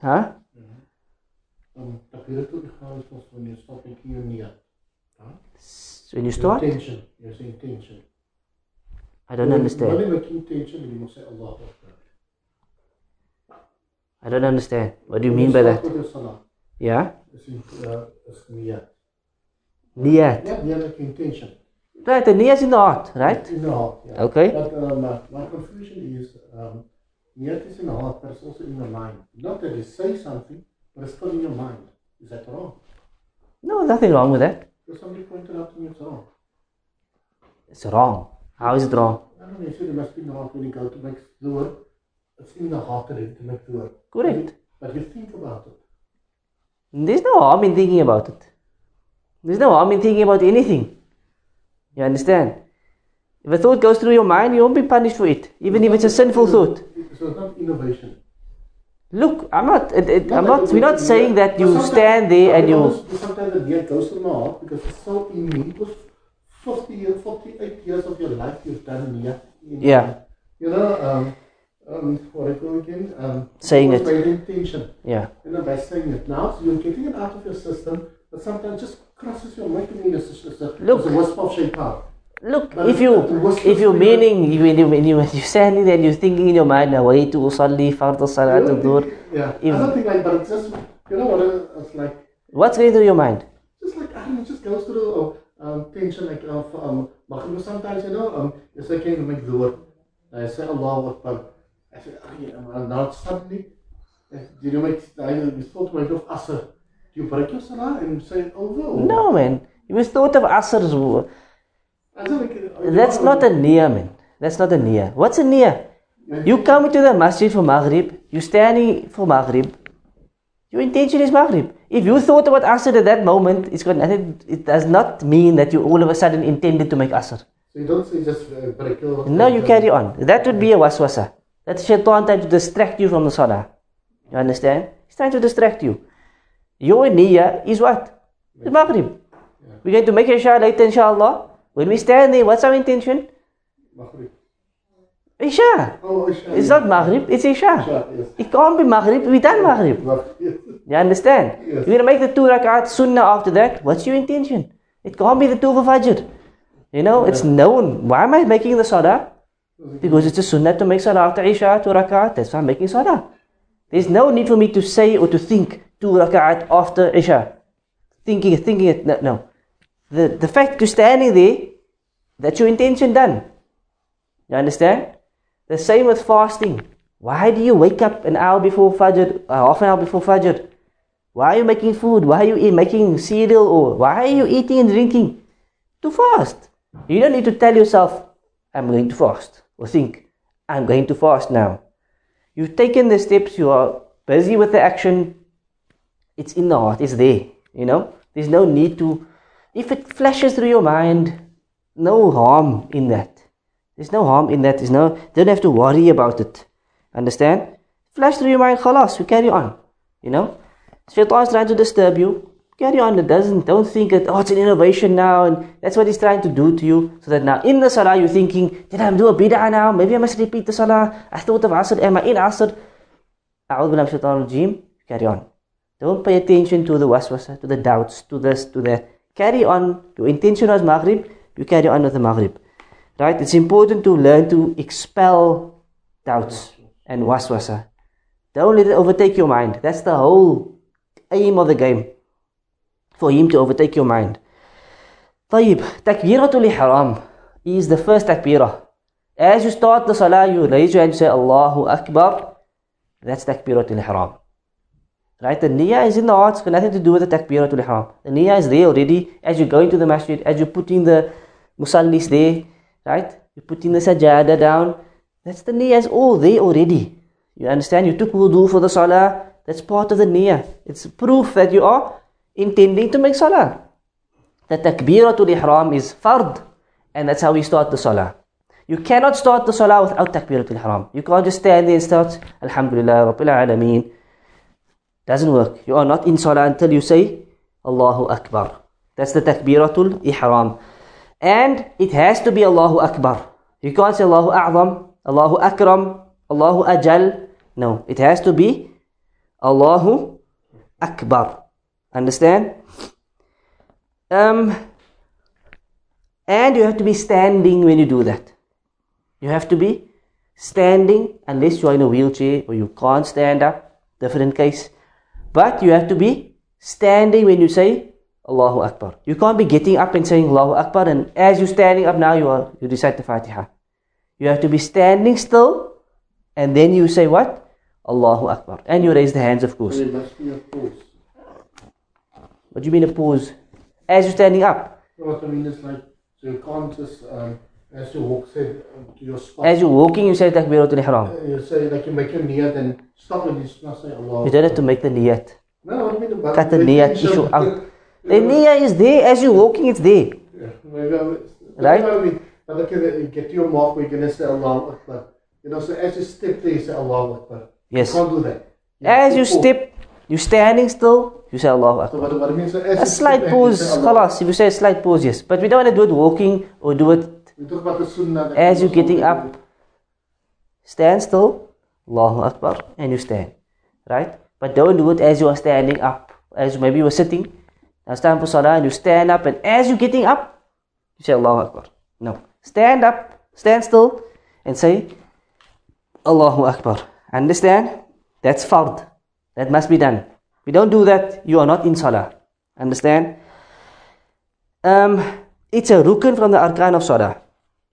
Huh?
Um, takbiratul ihram is mos when you stop making your niyat.
When you start?
Intention. Yes, intention.
I don't understand.
When you make intention, you must say Allah Akbar.
I don't understand. What do you mean by that?
With your salah,
Yeah?
uh, niyat.
Niyat.
Yeah, niyat like intention.
Right, the niyat is in the heart, right?
In the heart. Yeah.
Okay.
But um, my confusion is um, niyat is in the heart, but it's also in the mind. Not that you say something, but it's still in your mind. Is that wrong?
No, nothing wrong with that.
Because somebody pointed out to me it's wrong.
It's wrong. How is it wrong?
I don't know, you said it must be in the heart when you go to make the word. It's in the heart already to make.
Correct.
But you think about it.
There's no harm in thinking about it. There's no harm in thinking about anything. You understand? If a thought goes through your mind, you won't be punished for it, even if it's a sinful thought.
So it's not innovation.
Look, I'm not. It, it, I'm not. We're not saying that you stand there and you.
Sometimes the niyat goes through my heart because it's so in me. Because 50 years, 48 years of your life you've done niyat. in-
Yeah.
You know, um, um, what I call again? Um,
Saying it.
By intention.
Yeah.
You know, by saying it. Now, so you're getting it out of your system, but sometimes just crosses your mind. I mean, it's, it's, a,
Look.
a wisp of shaitan.
Look,
But
if you if you're
to
meaning you when you when you when you're standing there and you're thinking in your mind, nawaitu usalli fard salat
You know,
dhuhr.
Yeah.
If-
I don't think like, but it's just, you know what, it's like,
What's going through your mind?
just like I know, it just goes through uh, um, tension like of um, Maghrib. sometimes you know um, you say can you make dhuhr I say Allah Akbar I say ah, yeah, and now suddenly uh, did you make I you thought to myself Asr do you break your salah and say over or-
No, man. You thought of.
I don't think, uh,
That's not a niyyah, man. That's not a niyyah. What's a niyyah? You come to the masjid for Maghrib, you're standing for Maghrib. Your intention is Maghrib. If you thought about Asr at that moment, it's got nothing, it does not mean that you all of a sudden intended to make Asr.
so you don't say just uh, break your
No, you carry on. That would be a waswasa. That's shaitan trying to distract you from the salah. You understand? He's trying to distract you. Your niyyah is what? It's Maghrib. We're going to make Isha later, inshallah. When we stand there, what's our intention?
Maghrib
Isha.
oh Isha
It's
yeah.
not Maghrib, it's Isha.
Isha, yes
It can't be Maghrib, we done Maghrib.
Maghrib.
You understand?
Yes.
You're going to make the two rakat sunnah after that. What's your intention? It can't be the two for Fajr. You know, it's known. Why am I making the salah? Because it's a sunnah to make salah after Isha, two rakat. That's why I'm making salah. There's no need for me to say or to think two rakat after Isha. Thinking, thinking it. No, no. The, the fact you're standing there, that's your intention done. You understand? The same with fasting. Why do you wake up an hour before Fajr, uh, half an hour before Fajr? Why are you making food? Why are you making cereal? Or why are you eating and drinking? To fast. You don't need to tell yourself, I'm going to fast. Or think, I'm going to fast now. You've taken the steps, you are busy with the action. It's in the heart, it's there. You know? There's no need to, if it flashes through your mind, no harm in that. There's no harm in that. There's no, don't have to worry about it. Understand? Flash through your mind, khalas, you carry on. You know? Shaitan's trying to disturb you. Carry on. It doesn't, don't think that, oh, it's an innovation now, and that's what he's trying to do to you. So that now in the salah you're thinking, did I do a bid'ah now? Maybe I must repeat the salah. I thought of asr, am I in asr? A'udhu shaitan rajim. Carry on. Don't pay attention to the waswasa, to the doubts, to this, to that. Carry on. Your intention was maghrib, you carry on with the maghrib. Right? It's important to learn to expel doubts and waswasa. Don't let it overtake your mind. That's the whole aim of the game. For him to overtake your mind. طيب تكبيرة الإحرام is the first takbirah. As you start the salah, you raise your hand and say Allahu Akbar. That's takbiratul ihram. Right? The niyyah is in the heart, it's got nothing to do with the takbiratul ihram. The niyyah is there already as you go into the masjid, as you put in the musallis there, right? You put in the sajada down. That's the niyyah is all there already. You understand? You took wudu for the salah. that's part of the niyyah. It's proof that you are intending to make salah. The takbiratul ihram is fard, and that's how we start the salah. You cannot start the salah without takbiratul ihram. You can't just stand there and start Alhamdulillah Rabbil Alameen. Doesn't work. You are not in salah until you say Allahu Akbar. That's the takbiratul ihram. And it has to be Allahu Akbar. You can't say Allahu A'zam, Allahu Akram, Allahu Ajal. No, it has to be Allahu Akbar. Understand? Um, and you have to be standing when you do that. You have to be standing unless you are in a wheelchair or you can't stand up. Different case. But you have to be standing when you say Allahu Akbar. You can't be getting up and saying Allahu Akbar and as you're standing up now you are you recite the Fatiha. You have to be standing still and then you say what? Allahu Akbar. And you raise the hands of course.
There must be a pause.
What do you mean a pause? As you're standing up.
What I mean? It's like, so you can't just, um, as you walk, say, to your spot.
As you're walking you say Takbiratul Ihram.
Uh, you say, like, you make your niyat and stop and you not say Allah.
You don't have to make the niyat.
No, you mean? But
Cut the niyat issue out. The niyat is there as you're walking it's there.
Yeah, maybe I mean,
Right?
you know I mean? But look at it, you get to your mark going to say Allah Akbar. You know, so as you step there, you say Allah Akbar.
Yes.
You can't do that.
As you step, you're standing still, you say Allahu Akbar.
So what, what I mean, so
A slight pause, khalas. If you say a slight pause, yes. But we don't want to do it walking or do it
talk about the sunnah.
as you're getting up. Stand still, Allahu Akbar, and you stand. Right? But don't do it as you are standing up. As maybe you are sitting. Now it's time for salah and you stand up and as you're getting up, you say Allahu Akbar. No. Stand up, stand still, and say Allahu Akbar. Understand? That's fard. That must be done. If you don't do that, you are not in salah. Understand? Um, it's a rukn from the arkan of salah.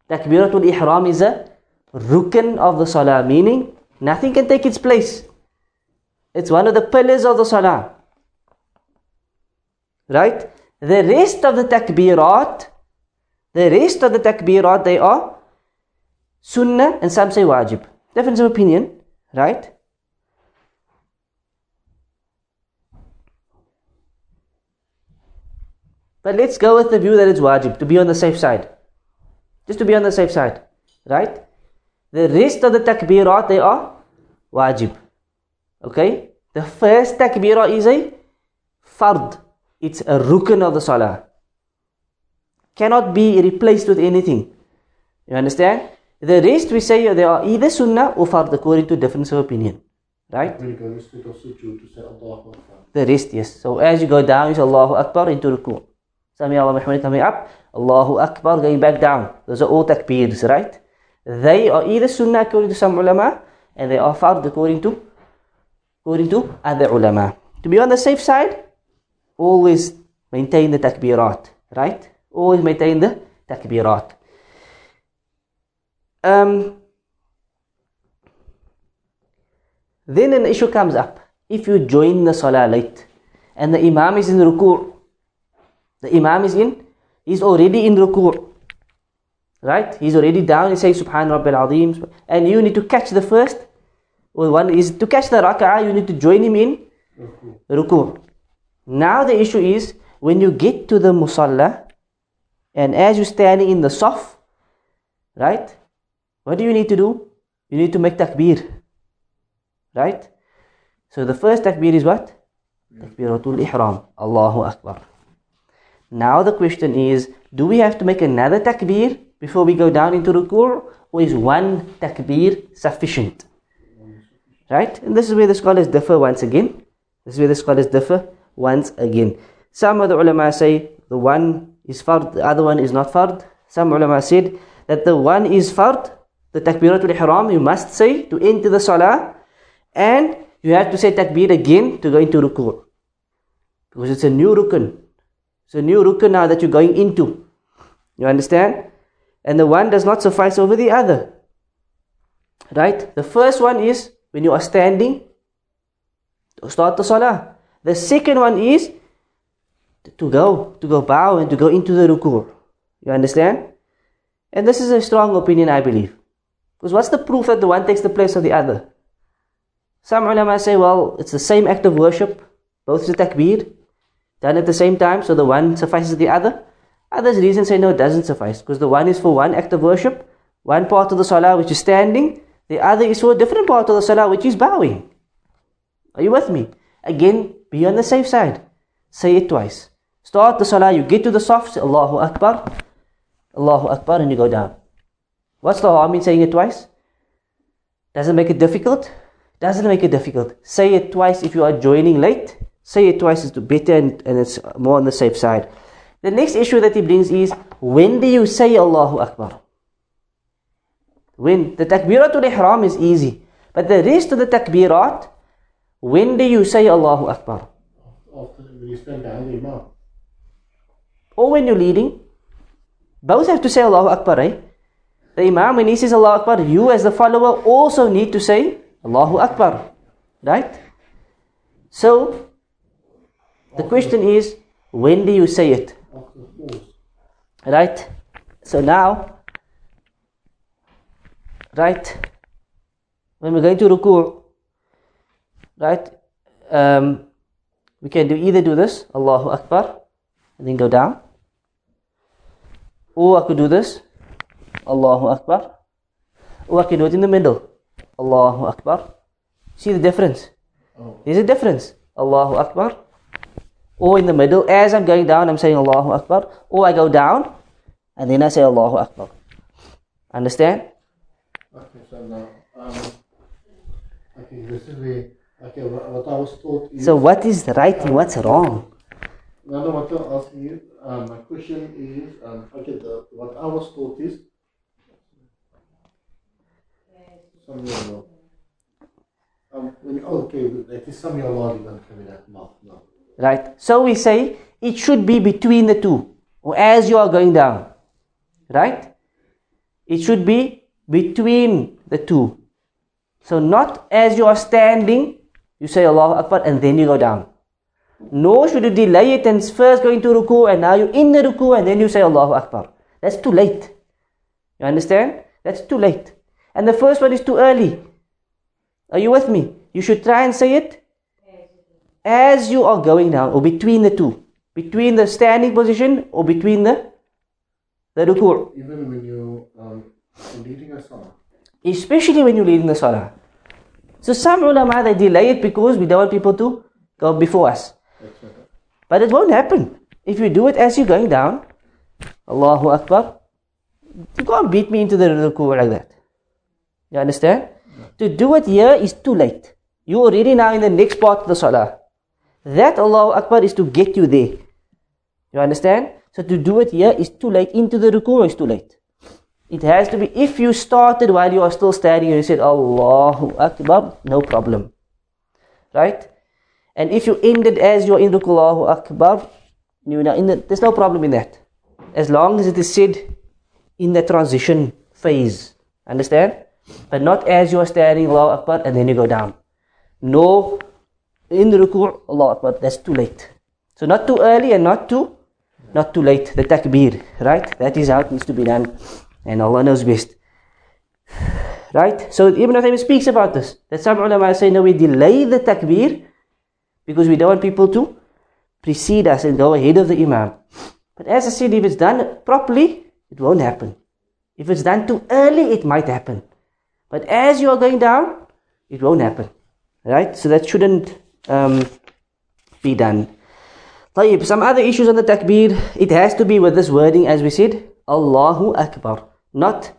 Takbiratul ihram is a rukn of the salah, meaning nothing can take its place. It's one of the pillars of the salah. Right? The rest of the takbirat, the rest of the takbirat, they are sunnah and some say wajib. Difference of opinion, right? But let's go with the view that it's wajib, to be on the safe side. Just to be on the safe side, right? The rest of the takbirat, they are wajib. Okay? The first takbirah is a fard. It's a rukn of the salah. Cannot be replaced with anything. You understand? The rest we say they are either sunnah or fard according to difference of opinion. Right?
When you go straight off sujood to say Allah Akbar.
The rest, yes. So as you go down, you say Allahu Akbar into ruku. Sami Allah Muhammad coming up. Allahu Akbar going back down. Those are all takbirs, right? They are either sunnah according to some ulama and they are fard according to according to other ulama. To be on the safe side, always maintain the takbirat, right? Always maintain the takbirat. Um, then an issue comes up. If you join the salah late and the imam is in ruku', the imam is in, he's already in ruku', right? He's already down, he's saying Subhan Rabbil Azim, and you need to catch the first, well, one is to catch the rak'ah, you need to join him in ruku'. Now the issue is, when you get to the musalla, and as you're standing in the saf, right? What do you need to do? You need to make takbir. Right? So the first takbir is what? Takbiratul ihram. Allahu Akbar. Now the question is, do we have to make another takbir before we go down into ruku' or is one takbir sufficient? Right? And this is where the scholars differ once again. This is where the scholars differ once again. Some of the ulama say the one is fard, the other one is not fard. Some ulama said that the one is fard, the takbiratul ihram you must say to enter the salah and you have to say takbir again to go into ruku. Because it's a new rukun. It's a new rukun now that you're going into. You understand? And the one does not suffice over the other. Right? The first one is when you are standing to start the salah. The second one is to go to go bow and to go into the ruku. You understand? And this is a strong opinion i believe because what's the proof that the one takes the place of the other? Some ulama say, well, it's the same act of worship, both is takbir, done at the same time, so the one suffices the other. Others reason say, no, it doesn't suffice, because the one is for one act of worship, One part of the salah which is standing, the other is for a different part of the salah which is bowing. Are you with me? Again, be on the safe side. Say it twice. Start the salah, you get to the saf, Allahu Akbar, Allahu Akbar, and you go down. What's the harm in saying it twice? Does it make it difficult? Doesn't make it difficult. Say it twice if you are joining late. Say it twice is better and, and it's more on the safe side. The next issue that he brings is when do you say Allahu Akbar? When the takbiratul ihram is easy, but the rest of the takbirat, when do you say Allahu Akbar?
After when you stand behind the imam.
Or when you're leading, both have to say Allahu Akbar, eh? The imam, when he says Allahu Akbar, you as the follower also need to say Allahu Akbar, right? So, the question is, when do you say it? Right? So now, right, when we're going to ruku, right, um, we can do either do this, Allahu Akbar, and then go down, or I could do this, Allahu Akbar, or I can do it in the middle, Allahu Akbar. See the difference?
Oh.
There's a difference. Allahu Akbar. Or in the middle, as I'm going down, I'm saying Allahu Akbar. Or I go down, and then I say Allahu Akbar. Understand?
Okay, so now, um, okay, this is where, okay, what, what I was taught is,
So what is right and what's wrong?
no, no, what I'm asking you, um, my question is, um, okay, the, what I was taught is, um, you no.
Right? So we say it should be between the two, or as you are going down. Right? It should be between the two. So not as you are standing, you say Allah Akbar and then you go down. Nor should you delay it and first go into ruku and now you're in the ruku and then you say Allahu Akbar. That's too late. You understand? That's too late. And the first one is too early. Are you with me? You should try and say it as you are going down or between the two. Between the standing position or between the the ruku'.
Even when you, um, leading a salah,
Especially when you're leading the salah. So some ulama they delay it because we don't want people to go before us. But it won't happen. If you do it as you're going down, Allahu Akbar, you can't beat me into the ruku like that. You understand? To do it here is too late. You're already now in the next part of the salah. That Allahu Akbar is to get you there. You understand? So to do it here is too late. Into the ruku is too late. It has to be, if you started while you are still standing and you said Allahu Akbar, no problem. Right? And if you ended as you're in ruku Allahu Akbar, you know, the, there's no problem in that. As long as it is said in the transition phase. Understand? But not as you are standing Allahu Akbar and then you go down. No, in the ruku' Allahu Akbar, that's too late. So not too early and not too, not too late. The takbir, right? That is how it needs to be done. And Allah knows best. Right? So Ibn Uthaymin speaks about this. That some ulama say, no, we delay the takbir because we don't want people to precede us and go ahead of the imam. But as I said, if it's done properly, it won't happen. If it's done too early, it might happen. But as you are going down, it won't happen. Right? So that shouldn't um, be done. طيب, some other issues on the takbir, it has to be with this wording as we said, Allahu Akbar. Not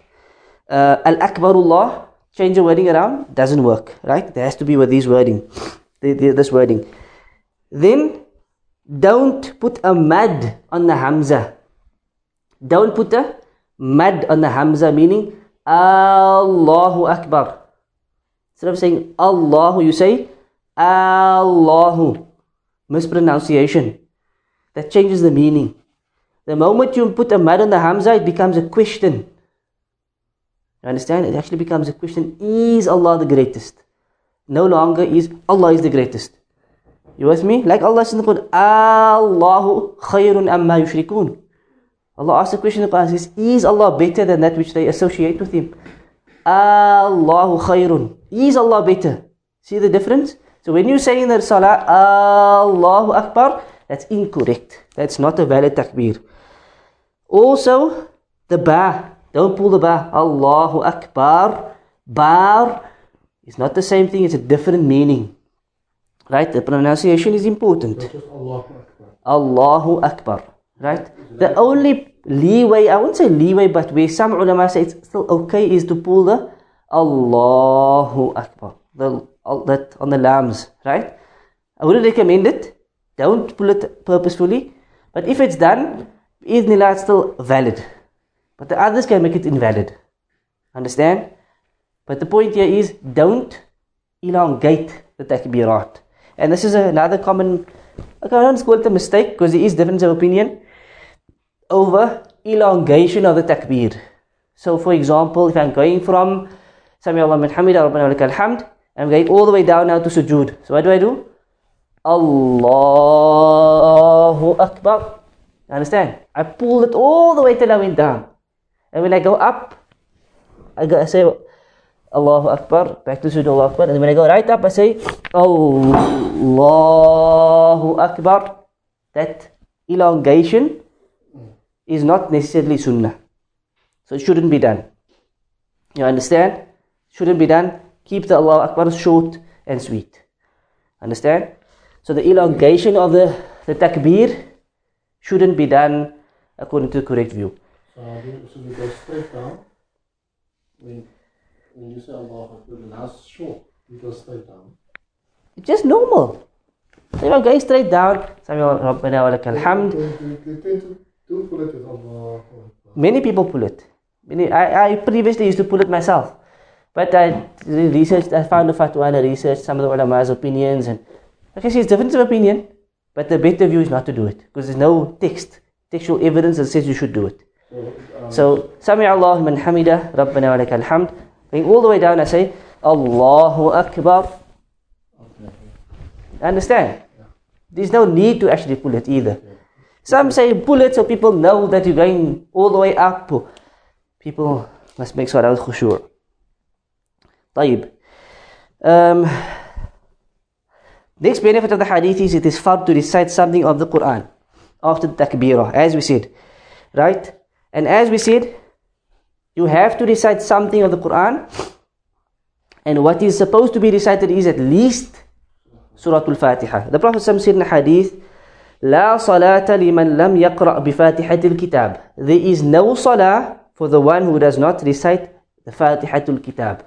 uh, Al Akbarullah, change the wording around, doesn't work. Right? It has to be with these wording, the, the, this wording. Then, don't put a mad on the Hamza. Don't put a mad on the Hamza, meaning Allahu Akbar. Instead of saying Allahu, you say Allahu. Mispronunciation. That changes the meaning. The moment you put a mad on the Hamza, it becomes a question. You understand? It actually becomes a question Is Allah the greatest? No longer is Allah is the greatest. You with me? Like Allah says in the Quran, Allahu khayrun amma yushrikun. Allah asks the question in the Quran, says, Is Allah better than that which they associate with Him? Allahu khayrun. Is Allah better? See the difference? So when you say in the Salah, Allahu Akbar, that's incorrect. That's not a valid takbir. Also, the ba Don't pull the ba. Allahu Akbar. Bar is not the same thing, it's a different meaning. Right? The pronunciation is important.
Allahu Akbar.
Allahu Akbar. Right? The only leeway, I won't say leeway, but where some ulama say it's still okay is to pull the Allahu Akbar. The, that on the lambs, right? I wouldn't recommend it. Don't pull it purposefully. But if it's done, Idnillah, it's still valid. But the others can make it invalid. Understand? But the point here is don't elongate the takbirat. And this is another common, I don't call it a mistake because there is difference of opinion over elongation of the takbir. So for example, if I'm going from Sami Allah hamida rabbana lakal hamd, I'm going all the way down now to sujood. So what do I do? Allahu Akbar. Understand? I pull it all the way till I went down. And when I go up, I, go, I say Allahu Akbar, back to sujood Allahu Akbar. And when I go right up, I say Allahu Akbar. That elongation is not necessarily sunnah. So it shouldn't be done. You understand? Shouldn't be done. Keep the Allah Akbar short and sweet. Understand? So the elongation of the, the takbir shouldn't be done according to the correct view.
So, you, so we go straight down. When, when you say Allahu Akbar, the last short, you go straight down.
It's just normal. So I'm going straight down, Sami Rabbana wa lakal hamd.
Pull it with Allahu Akbar.
Many people pull it. Many, I, I previously used to pull it myself. But I researched, I found the fatwa and I researched some of the ulama's opinions and I say, it's difference of opinion, but the better view is not to do it because there's no text, textual evidence that says you should do it.
So, um,
So, Sami Allah man hamida, Rabbana wa lakal hamd. Going all the way down, I say, Allahu Akbar. Understand? There's no need to actually pull it either. Some say pull it so people know that you're going all the way up. People must make salat khushu'. طيب. Um, next benefit of the hadith is it is far to recite something of the Quran after the takbirah, as we said. Right? And as we said, you have to recite something of the Quran. And what is supposed to be recited is at least Surah Al-Fatiha. The Prophet said in the hadith, لا صلاة لمن لم يقرأ بفاتحة الكتاب. There is no salah for the one who does not recite the Fatihatul Kitab.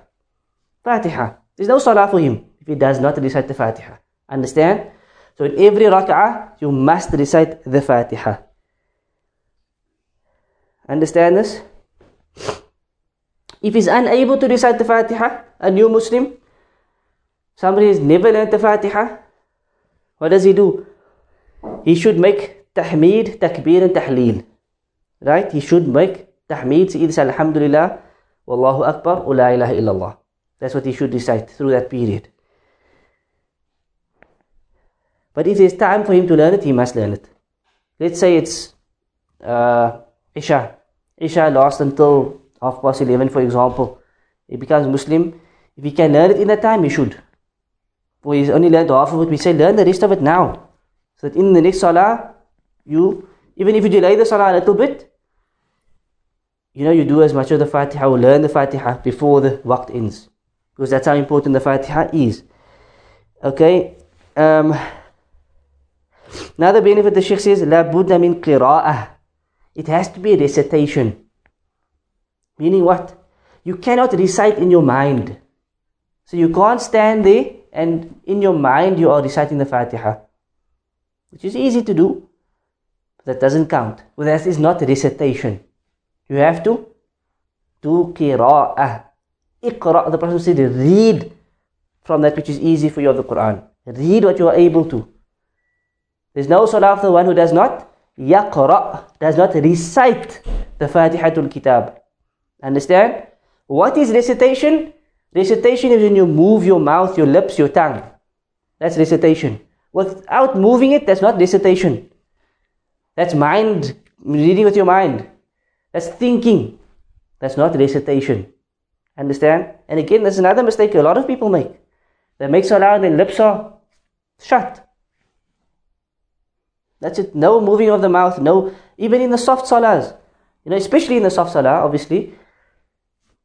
Fatiha. There's no salah for him if he does not recite the Fatiha. Understand? So in every rak'ah, you must recite the Fatiha. Understand this? If he's unable to recite the Fatiha, a new Muslim, somebody has never learned the Fatiha, what does he do? He should make tahmeed, takbir and tahleel. Right? He should make tahmeed, so either say Alhamdulillah, Wallahu Akbar, or La ilaha illallah. That's what he should recite through that period. But if there's time for him to learn it, he must learn it. Let's say it's uh, Isha. Isha lasts until half past 11, for example. He becomes Muslim. If he can learn it in that time, he should. Or he's only learned half of it, we say learn the rest of it now. So that in the next salah, you, even if you delay the salah a little bit, you know, you do as much of the Fatiha or learn the Fatiha before the waqt ends. Because that's how important the Fatiha is. Okay? Um, another benefit the Sheikh says, La Buddha min qira'ah. It has to be a recitation. Meaning what? You cannot recite in your mind. So you can't stand there and in your mind you are reciting the Fatiha. Which is easy to do. But that doesn't count. Well, that is not recitation. You have to do qira'ah. Iqra, the Prophet said, read from that which is easy for you of the Quran. Read what you are able to. There's no salah of the one who does not yaqra, does not recite the Fatihatul Kitab. Understand? What is recitation? Recitation is when you move your mouth, your lips, your tongue. That's recitation. Without moving it, that's not recitation. That's mind, reading with your mind. That's thinking. That's not recitation. Understand? And again, there's another mistake a lot of people make. They make salah and their lips are shut. That's it. No moving of the mouth. No, even in the soft salahs. You know, especially in the soft salah, obviously,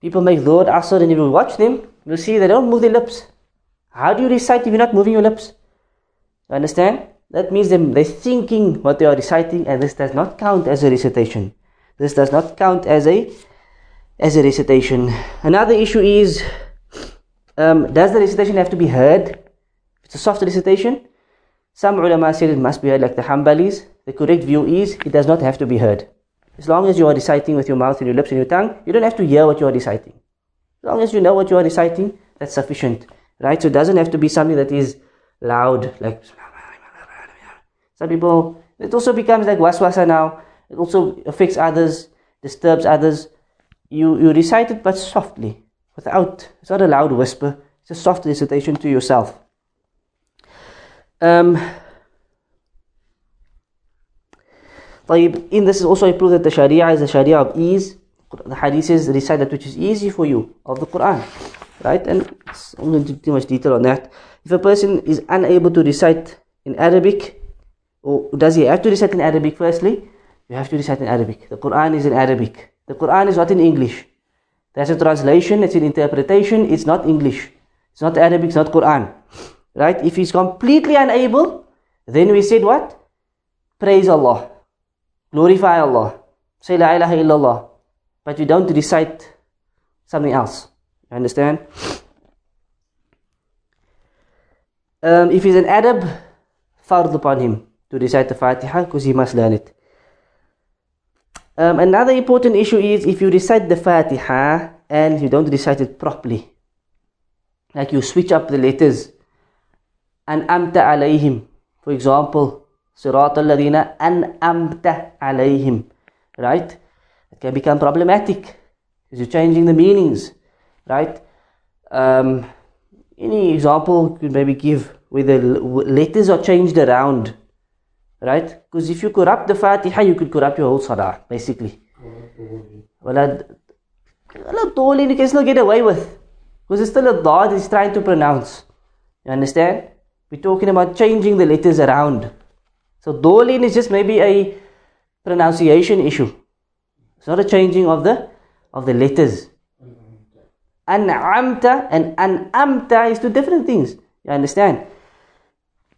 people make Dhuhr, Asr, and if you watch them, you'll see they don't move their lips. How do you recite if you're not moving your lips? You understand? That means they're thinking what they are reciting, and this does not count as a recitation. This does not count as a as a recitation. Another issue is um, does the recitation have to be heard? It's a soft recitation, some ulama said it must be heard, like the Hanbalis. The correct view is it does not have to be heard. As long as you are reciting with your mouth and your lips and your tongue, you don't have to hear what you are reciting. As long as you know what you are reciting, that's sufficient. Right? So it doesn't have to be something that is loud, like some people, it also becomes like waswasa now. It also affects others, disturbs others. You, you recite it but softly, without, it's not a loud whisper, it's a soft recitation to yourself. Um, in this is also a proof that the Sharia is the Sharia of ease. The Hadith says recite that which is easy for you of the Quran, right? And I'm not going to too much detail on that. If a person is unable to recite in Arabic, or does he have to recite in Arabic firstly? You have to recite in Arabic. The Quran is in Arabic. The Quran is not in English. There's a translation, it's an interpretation, it's not English. It's not Arabic, it's not Quran. Right? If he's completely unable, then we said what? Praise Allah. Glorify Allah. Say La ilaha illallah. But you don't recite something else. You understand? Um, if he's an Arab, fard upon him to recite the Fatiha because he must learn it. Um, another important issue is if you recite the Fatiha and you don't recite it properly, like you switch up the letters, and amta alayhim, for example, sirat al-ladina an amta alayhim, right? It can become problematic because you're changing the meanings, right? Um, any example you could maybe give where the letters are changed around right because if you corrupt the Fatiha you could corrupt your whole Salah basically well Tolin you can still get away with because it's still a dad he's trying to pronounce you understand we're talking about changing the letters around so dolin is just maybe a pronunciation issue. It's not a changing of the of the letters. An'amta and an'amta is two different things. You understand?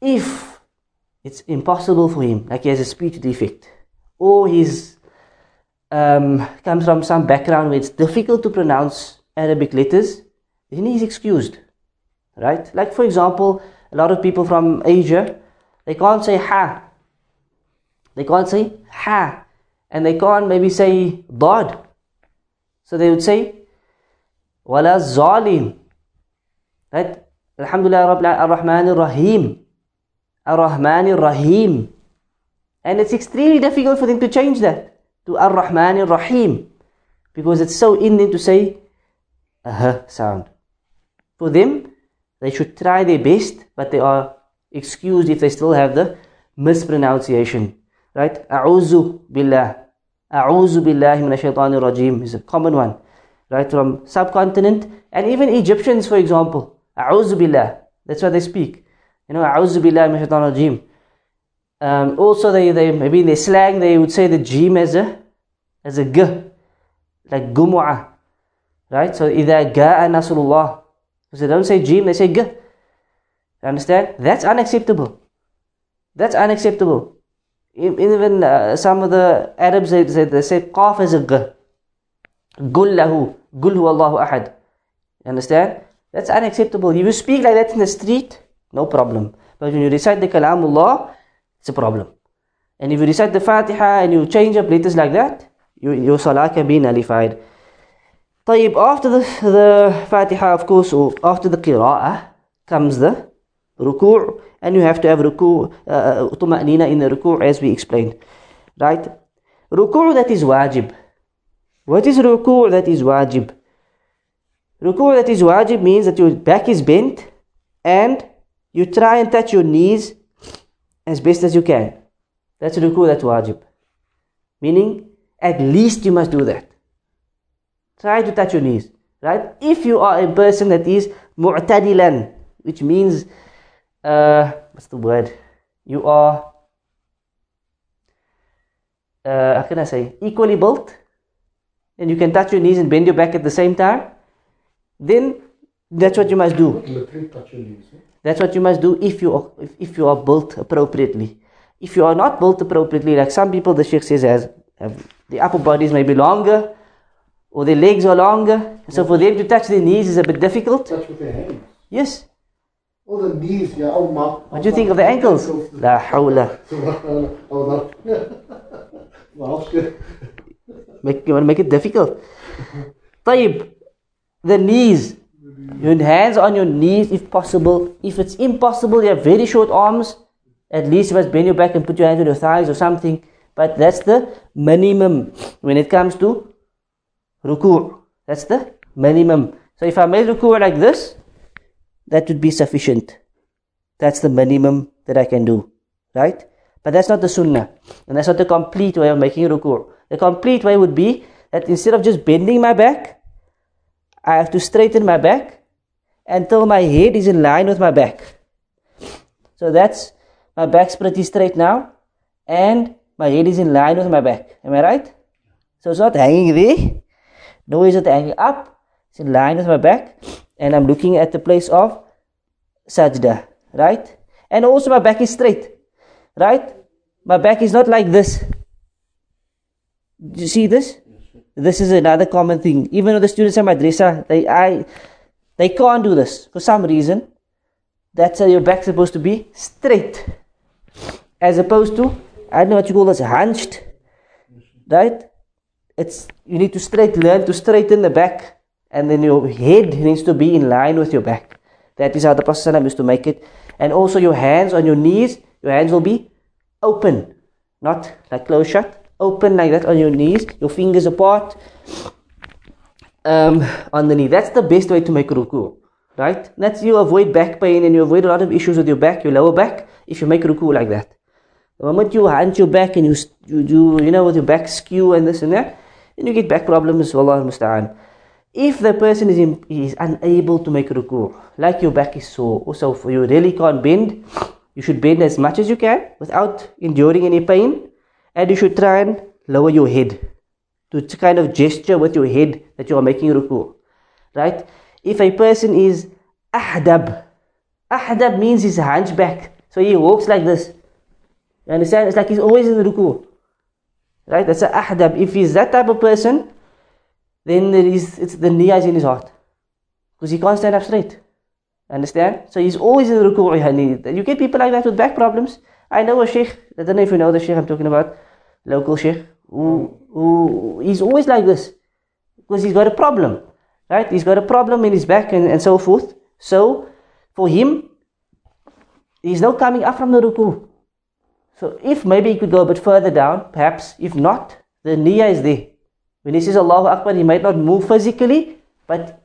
If it's impossible for him, like he has a speech defect, or he's um, comes from some background where it's difficult to pronounce Arabic letters, then he's excused. Right? Like for example, a lot of people from Asia, they can't say ha they can't say ha. And they can't maybe say dad. So they would say wala zalim. Right? Alhamdulillah Rabbil Ar-Rahman Ar-Rahim. Ar-Rahman Ar-Rahim. And it's extremely difficult for them to change that to Ar-Rahman Ar-Rahim. Because it's so in them to say a h sound. For them, they should try their best, but they are excused if they still have the mispronunciation. Right? A'udhu billah. A'udhu billahi min shaitanir rajim is a common one. Right? From subcontinent and even Egyptians, for example. A'udhu billah. That's what they speak. You know, min shaitanir rajim. Um, also, they, they maybe in their slang they would say the jim as a as a g, like gumu'ah, right? So either ga'a nasrullah, because they don't say jim, they say g. Understand? That's unacceptable. That's unacceptable. Even uh, some of the Arabs they, they, they say qaf as a g. Gul lahu. Gul hu Allahu ahad. You understand? That's unacceptable. If you speak like that in the street, no problem. But when you recite the kalamullah, it's a problem. And if you recite the Fatiha and you change up letters like that, you, your salah can be nullified. طيب, after the, the Fatiha, of course, or after the qira'ah, comes the ruku' and you have to have ruku' uh, tuma'nina in the ruku' as we explained right ruku' that is wajib what is ruku' that is wajib ruku' that is wajib means that your back is bent and you try and touch your knees as best as you can. That's ruku' that's wajib. Meaning at least you must do that. Try to touch your knees right? If you are a person that is mu'tadilan which means uh, what's the word? You are, uh, how can I say, equally built, and you can touch your knees and bend your back at the same time, then that's what you must do. That's what you must do if you are, if, if you are built appropriately. If you are not built appropriately, like some people, the Sheikh says, has, have, the upper bodies may be longer or their legs are longer. So for them to touch their knees is a bit difficult.
Touch with their hands.
Yes.
All the knees, yeah, oh ma.
What do you think of the ankles? La hawla. [LAUGHS] make, you want to make it difficult. Taib, the knees. Your hands on your knees if possible. If it's impossible, you have very short arms. At least you must bend your back and put your hands on your thighs or something. But that's the minimum when it comes to ruku'. That's the minimum. So if I made ruku' like this, that would be sufficient. That's the minimum that I can do. Right? But that's not the sunnah. And that's not the complete way of making ruku'. The complete way would be that instead of just bending my back, I have to straighten my back until my head is in line with my back. So that's my back's pretty straight now, and my head is in line with my back. Am I right? So it's not hanging there, nor is it hanging up. It's in line with my back, and I'm looking at the place of sajda, right? And also my back is straight, right? My back is not like this. Do you see this? This is another common thing. Even though the students at madrasa, they I they can't do this for some reason. That's how your back's supposed to be straight. As opposed to, I don't know what you call this, hunched. Right? It's you need to straight learn to straighten the back and then your head needs to be in line with your back. That is how the Prophet used to make it. And also your hands on your knees, your hands will be open, not like closed shut. Open like that on your knees, your fingers apart um, on the knee. That's the best way to make ruku, right? That's you avoid back pain and you avoid a lot of issues with your back, your lower back, if you make ruku like that. The moment you hunch your back and you you do, you know, with your back skew and this and that, then you get back problems. Wallah musta'an. If the person is in, is unable to make ruku, like your back is sore, or so for you really can't bend, you should bend as much as you can without enduring any pain, and you should try and lower your head to kind of gesture with your head that you are making ruku. Right? If a person is ahdab, ahdab means he's hunchback, so he walks like this. You understand? It's like he's always in ruku. Right? That's a ahdab. If he's that type of person, then there is it's the niyyah is in his heart. Because he can't stand up straight. Understand? So he's always in ruku. yani. You get people like that with back problems. I know a sheikh, I don't know if you know the sheikh I'm talking about, local sheikh, who, who he's always like this. Because he's got a problem. Right? He's got a problem in his back and, and so forth. So for him, he's now coming up from the ruku. So if maybe he could go a bit further down, perhaps. If not, the niyyah is there. When he says Allahu Akbar, he might not move physically, but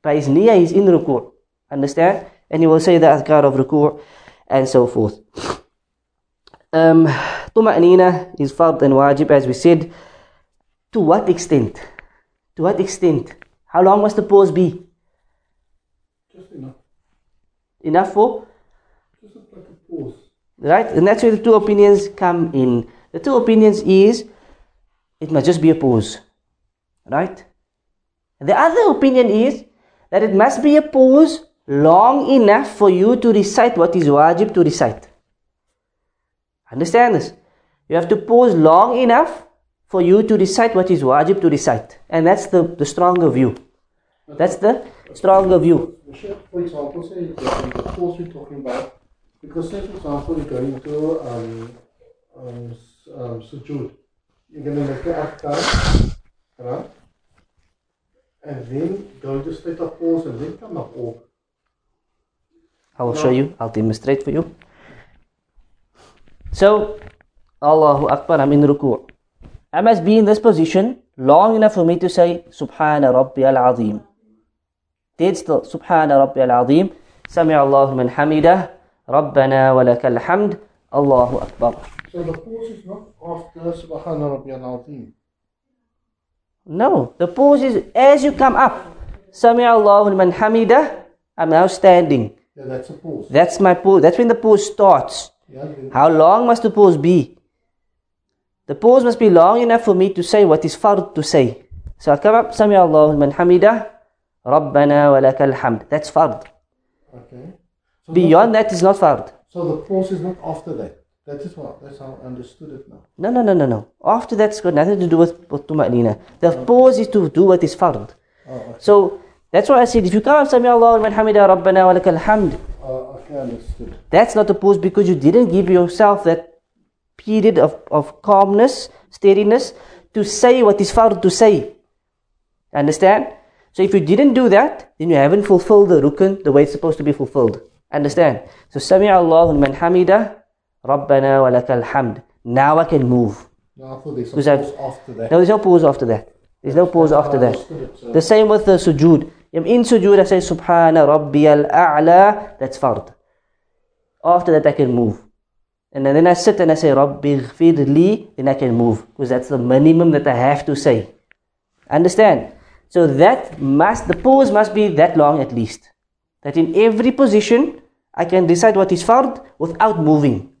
by his niyyah he's in ruku. Understand? And he will say the adhkar of ruku and so forth. Um, Tuma'nina is fard and wajib as we said. To what extent? To what extent? How long must the pause be?
Just enough.
Enough for?
Just like a pause.
Right? And that's where the two opinions come in. The two opinions is it must just be a pause. Right? The other opinion is that it must be a pause long enough for you to recite what is wajib to recite. Understand this? You have to pause long enough for you to recite what is wajib to recite. And that's the, the stronger view. That's the stronger view.
For example, say the pause we're talking about, because say for example you're going to um, um, um, sujood, you're going to make the adhkar, right? And then go to state of pause and then come up or
I will show you. I'll demonstrate for you. So, Allahu Akbar, I'm in ruku'. I must be in this position long enough for me to say Subhana Rabbi al Azim. Dead still. Subhana Rabbi al Azim. Sami Allahu man hamidah. Rabbana wa lakal hamd. Allahu Akbar.
So the pause is not after Subhana Rabbi al-Azim.
No, the pause is as you come up. Sami Allahu man hamidah. I'm now standing.
Yeah, that's a pause.
That's my pause. That's when the pause starts. How long must the pause be? The pause must be long enough for me to say what is fard to say. So I come up, Sami Allahu liman hamidah, Rabbana wa lakal hamd. That's fard.
Okay. So
Beyond that is not fard.
so the pause is not after that. That is what that's how I understood it now.
No, no, no, no, no. After that's got nothing to do with, with. The pause is to do what is fard.
Oh, okay.
So that's why I said if you come up, Sami Allahu liman hamidah, Rabbana wa lakal hamd,
Uh, okay, understood.
That's not a pause because you didn't give yourself that period of, of calmness, steadiness to say what is fard to say. Understand? So if you didn't do that, then you haven't fulfilled the rukun the way it's supposed to be fulfilled. Understand? So Sami Allahu man hamida, Rabbana wa lakal hamd. Now I can move.
No, I thought there's a pause after that.
No, there's no pause after that. There's no pause after that.
understood it, so-
The same with the sujood. In sujood, I say Subhana Rabbiyal A'la. That's fard. After that, I can move. And then I sit and I say Rabbi li. Then I can move because that's the minimum that I have to say. Understand? So that must the pause must be that long at least. That in every position I can decide what is fard without moving.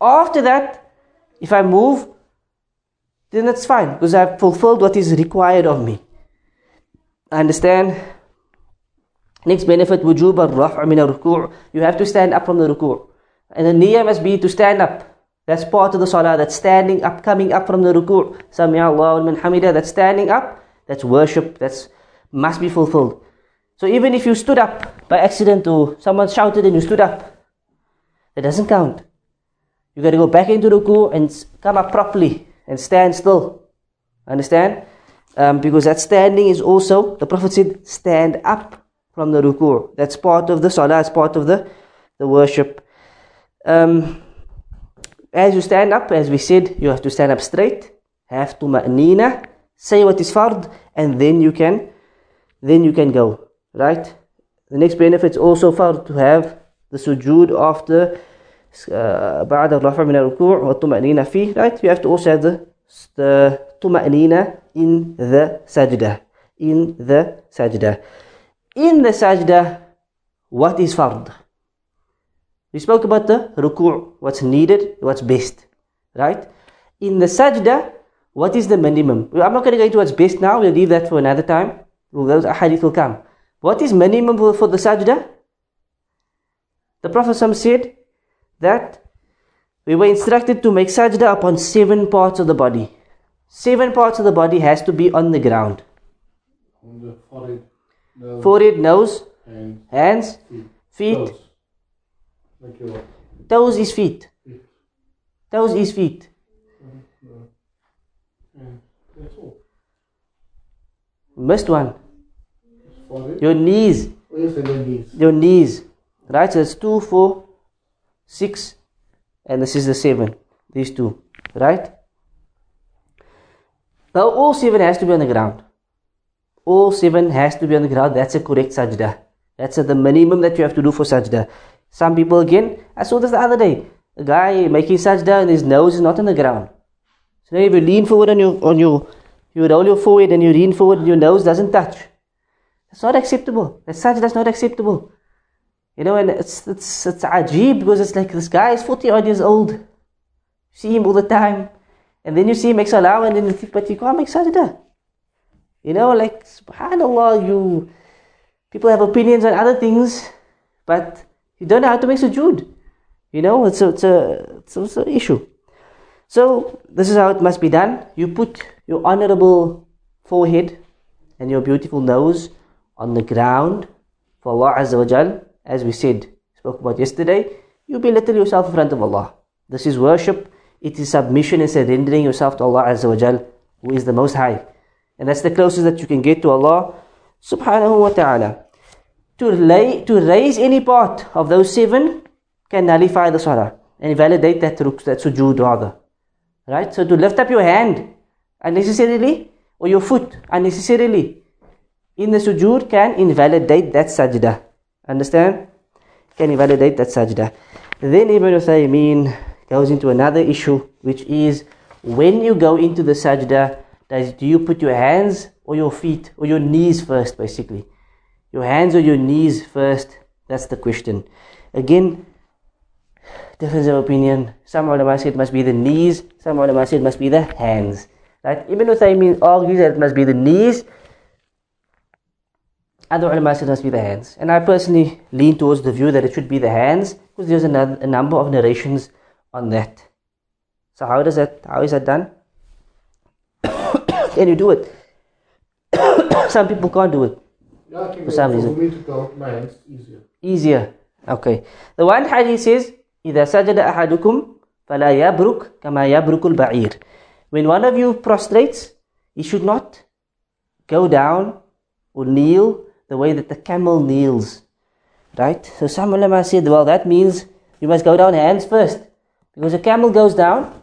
After that, if I move, then that's fine because I've fulfilled what is required of me. Understand? Next benefit, wujub al-raf' min al-ruku' You have to stand up from the ruku'. And the niyyah must be to stand up. That's part of the salah. That's standing up, coming up from the ruku'. Sami Allahu liman hamida. That's standing up. That's worship. That's must be fulfilled. So even if you stood up by accident or someone shouted and you stood up, that doesn't count. You got to go back into ruku' and come up properly and stand still. Understand? Um, because that standing is also, the Prophet said, stand up from the ruku'. That's part of the salah, it's part of the, the worship. Um, as you stand up, as we said, you have to stand up straight, have to ma'nina, say what is fard, and then you can, then you can go. Right? The next benefit is also fard to have the sujood after uh, بعد الرفع من الركوع والطمأنينة فيه right you have to also have the, the طمأنينة in the sajda in the sajda in the sajda what is fard? We spoke about the ruku' what's needed what's best right? In the sajda what is the minimum? I'm not going to go into what's best now we'll leave that for another time. Those hadith will come. What is minimum for the sajda the Prophet said that we were instructed to make sajda upon seven parts of the body. Seven parts of the body has to be on the ground.
On the forehead, nose,
Forehead, nose,
and
hands,
feet.
feet.
Toes.
Toes is feet.
feet.
Toes is feet.
And that's all.
Missed one.
Forehead.
Your knees.
Oh, yes, and then knees.
Your knees. Right? So it's two, four, six, and this is the seven. These two. Right? Now all seven has to be on the ground. All seven has to be on the ground. That's a correct sajda. That's the minimum that you have to do for sajda. Some people again, I saw this the other day. A guy making sajda and his nose is not on the ground. So now if you lean forward on your on your you roll your forehead and you lean forward and your nose doesn't touch. That's not acceptable. That sajda is not acceptable. You know, and it's it's it's ajib because it's like this guy is 40 odd years old. See him all the time. And then you see him make salah and then you think, but you can't make sajda. You know, like subhanAllah, you people have opinions on other things, but you don't know how to make sujood. You know, it's a it's a it's, a, it's an issue. So this is how it must be done. You put your honorable forehead and your beautiful nose on the ground for Allah Azza wa Jal, as we said, spoke about yesterday, you belittle yourself in front of Allah. This is worship, it is submission and surrendering yourself to Allah Azza wa Jal, who is the most high. And that's the closest that you can get to Allah subhanahu wa ta'ala. To, lay, to raise any part of those seven can nullify the salah and validate that that sujood rather. Right? So to lift up your hand unnecessarily or your foot unnecessarily in the sujood can invalidate that sajda. Understand? Can invalidate that sajda. Then Ibn Uthaymin goes into another issue, which is when you go into the sajda, does, do you put your hands or your feet or your knees first, basically? Your hands or your knees first? That's the question. Again, difference of opinion. Some ulama say it must be the knees, some ulama say it must be the hands. Right? Ibn Uthaymin argues that it must be the knees. Other ulama say it must be the hands. And I personally lean towards the view that it should be the hands because there's a, a number of narrations on that. So how does that, how is that done? [COUGHS] Can you do it? [COUGHS] Some people can't do it.
Yeah, I think
For some
for
reason.
me to count my hands easier.
easier. Okay. The one hadith says, إذا سجد أحدكم فلا يبرك كما يبرك البعير. When one of you prostrates, he should not go down or kneel the way that the camel kneels. Right? So some ulama said, well, that means you must go down hands first. Because a camel goes down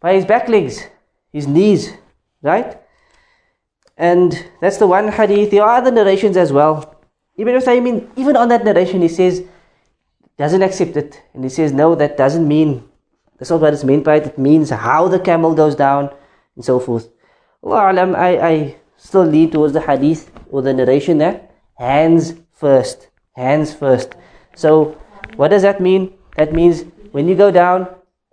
by his back legs, his knees. Right? And that's the one hadith. There are other narrations as well. Ibn Uthaymin, even on that narration, he says, doesn't accept it. And he says, no, that doesn't mean, that's not what it's meant by it. It means how the camel goes down and so forth. Allah alam, I, I still lean towards the hadith or the narration that hands first. Hands first. So, what does that mean? That means when you go down,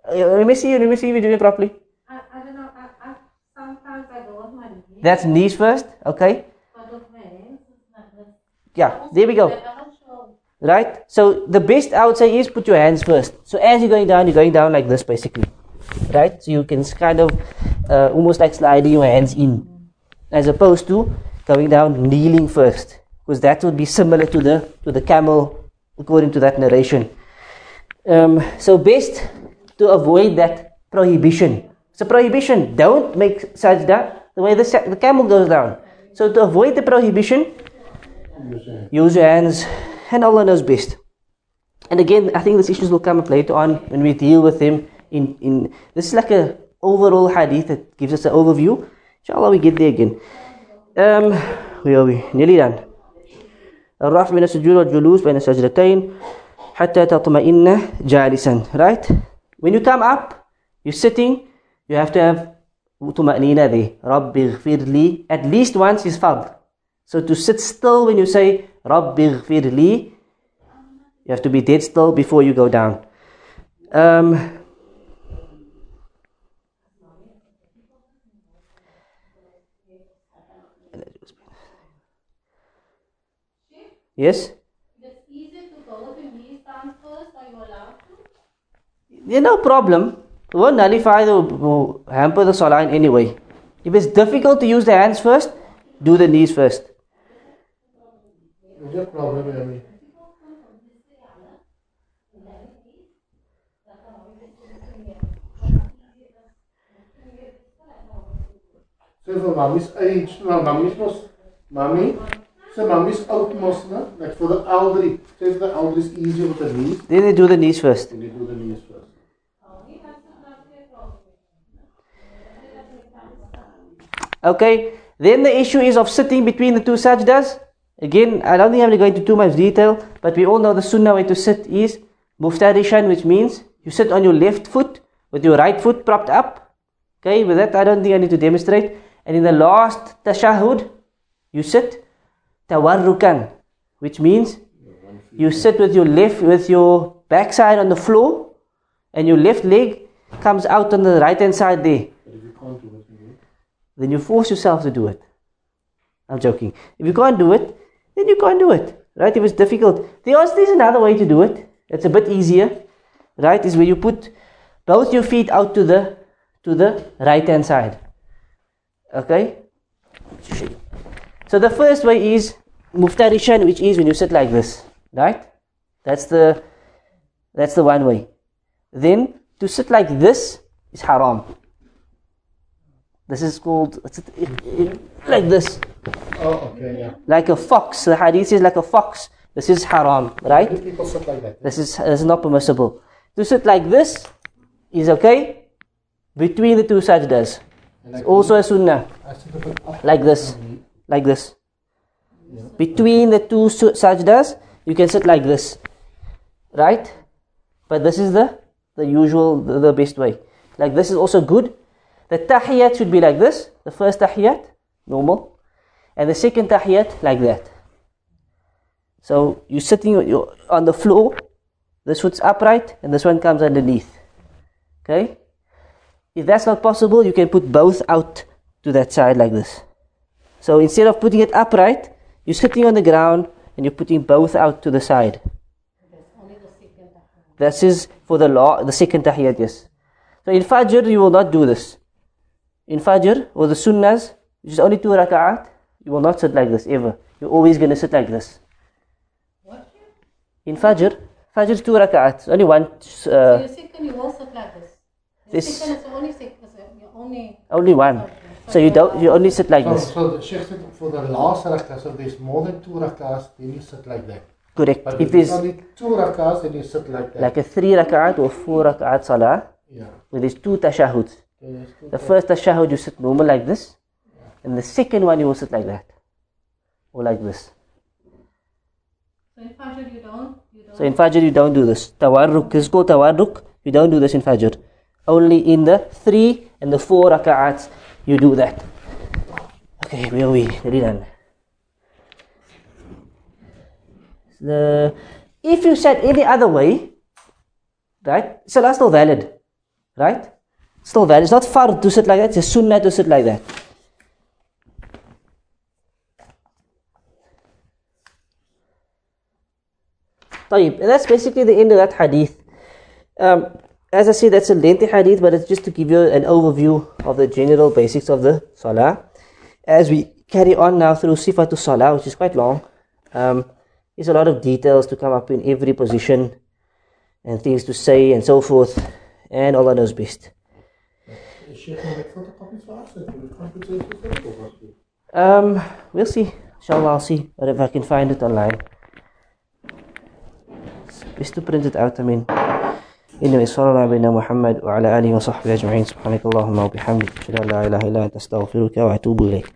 uh, let me see you, let me see if you're doing it properly.
I, I don't know. I, I sometimes I go with my knees,
That's knees first, okay?
but with my hands, it's not this.
Yeah, there we go.
But I'm not sure.
Right? So the best I would say is put your hands first. So as you're going down, you're going down like this basically. Right? So you can kind of uh, almost like sliding your hands in. As opposed to going down kneeling first. Because that would be similar to the to the camel according to that narration. Um, so best to avoid that prohibition. It's a prohibition. Don't make sajda the way the, sa- the camel goes down. So to avoid the prohibition,
Use your hands.
use your hands, and Allah knows best. And again, I think these issues will come up later on when we deal with them. In in this is like a overall hadith that gives us an overview. Inshallah, we get there again. Um, where are we? Nearly done. الرفع من السجود والجلوس بين السجدتين حتى تطمئن جالسا right when you come up you're sitting you have to have طمأنينة there رب اغفر لي at least once is fard so to sit still when you say رب اغفر لي you have to be dead still before you go down um, yes Yeah, no problem. Won't nullify the hamper the salah in any way. If it's difficult to use the hands first, do the knees first.
Your problem, Yami? Sê vir mammy's age, no, mammy's mos, mommy, sê mammy's oud mos, no? Like for the elderly, sê for the elderly is easier with the knees,
Then they do the knees first.
and they do the knees first.
Okay. Then the issue is of sitting between the two sajdas. Again, I don't think I'm going to go into too much detail, but we all know the sunnah way to sit is muftarishan, which means you sit on your left foot with your right foot propped up. Okay, with that I don't think I need to demonstrate. And in the last tashahud, you sit tawarrukan, which means you sit with your left with your backside on the floor and your left leg comes out on the right hand side there
But if you can't do it, you
then you force yourself to do it. I'm joking. If you can't do it, then you can't do it. Right? If it's difficult. There also there's another way to do it. It's a bit easier. Right? Is where you put both your feet out to the to the right hand side. Okay? So the first way is muftarishan, which is when you sit like this. Right? That's the that's the one way. Then to sit like this is haram. This is called like this,
Oh, okay, yeah.
like a fox. The hadith is like a fox. This is haram, right?
People sit like that,
This is this is not permissible. To sit like this is okay between the two sajdas.
and
It's also a sunnah,
I sit a bit up,
like this, mm-hmm. like this. Between the two sajdas, you can sit like this, right? But this is the the usual, the, the best way. Like this is also good. The tahiyat should be like this. The first tahiyat, normal, and the second tahiyat like that. So you're sitting on the floor. This foot's upright, and this one comes underneath. Okay. If that's not possible, you can put both out to that side like this. So instead of putting it upright, you're sitting on the ground and you're putting both out to the side. This is for the law, the second tahiyat, yes. So in Fajr, you will not do this. In Fajr, or the Sunnahs, which is only two raka'at, you will not sit like this ever. You're always going to sit like this.
What?
In Fajr, Fajr is two raka'at. Only one,
So
uh,
your second, you will sit like this. Your
This-
second is the only second, is only.
only one. So you don't, you only sit like
So,
this.
so the Sheikh said for the last rakah, so if there's more than two rakahs, then you sit like that.
Correct.
But
If
if there's
there's
only two rakahs, then you sit like that.
like a three raka'at or four raka'at salah,
yeah.
where there's two tashahuds.
Then
The first tashahud you sit normal like this, and the second one you will sit like that, or like this.
So in Fajr, you don't. You don't.
So in Fajr you don't do this. Tawarruk, is called tawarruk. You don't do this in Fajr. Only in the three and the four raka'ats you do that. Okay, where are we? Done. The, if you said any other way, right, salah still valid, right? Still valid. It's not fard to sit like that. It's a sunnah to sit like that. طيب, and that's basically the end of that hadith. Um, as I said, that's a lengthy hadith, but it's just to give you an overview of the general basics of the salah. As we carry on now through sifatul salah, which is quite long, um, there's a lot of details to come up in every position and things to say and so forth, and Allah knows best. Um, we'll see. Inshallah, I'll see if I can find it online. It's to print it out, I mean. Anyway, صلى الله على محمد وعلى آله وصحبه أجمعين سبحانك اللهم وبحمدك أشهد أن لا إله إلا أنت أستغفرك وأتوب إليك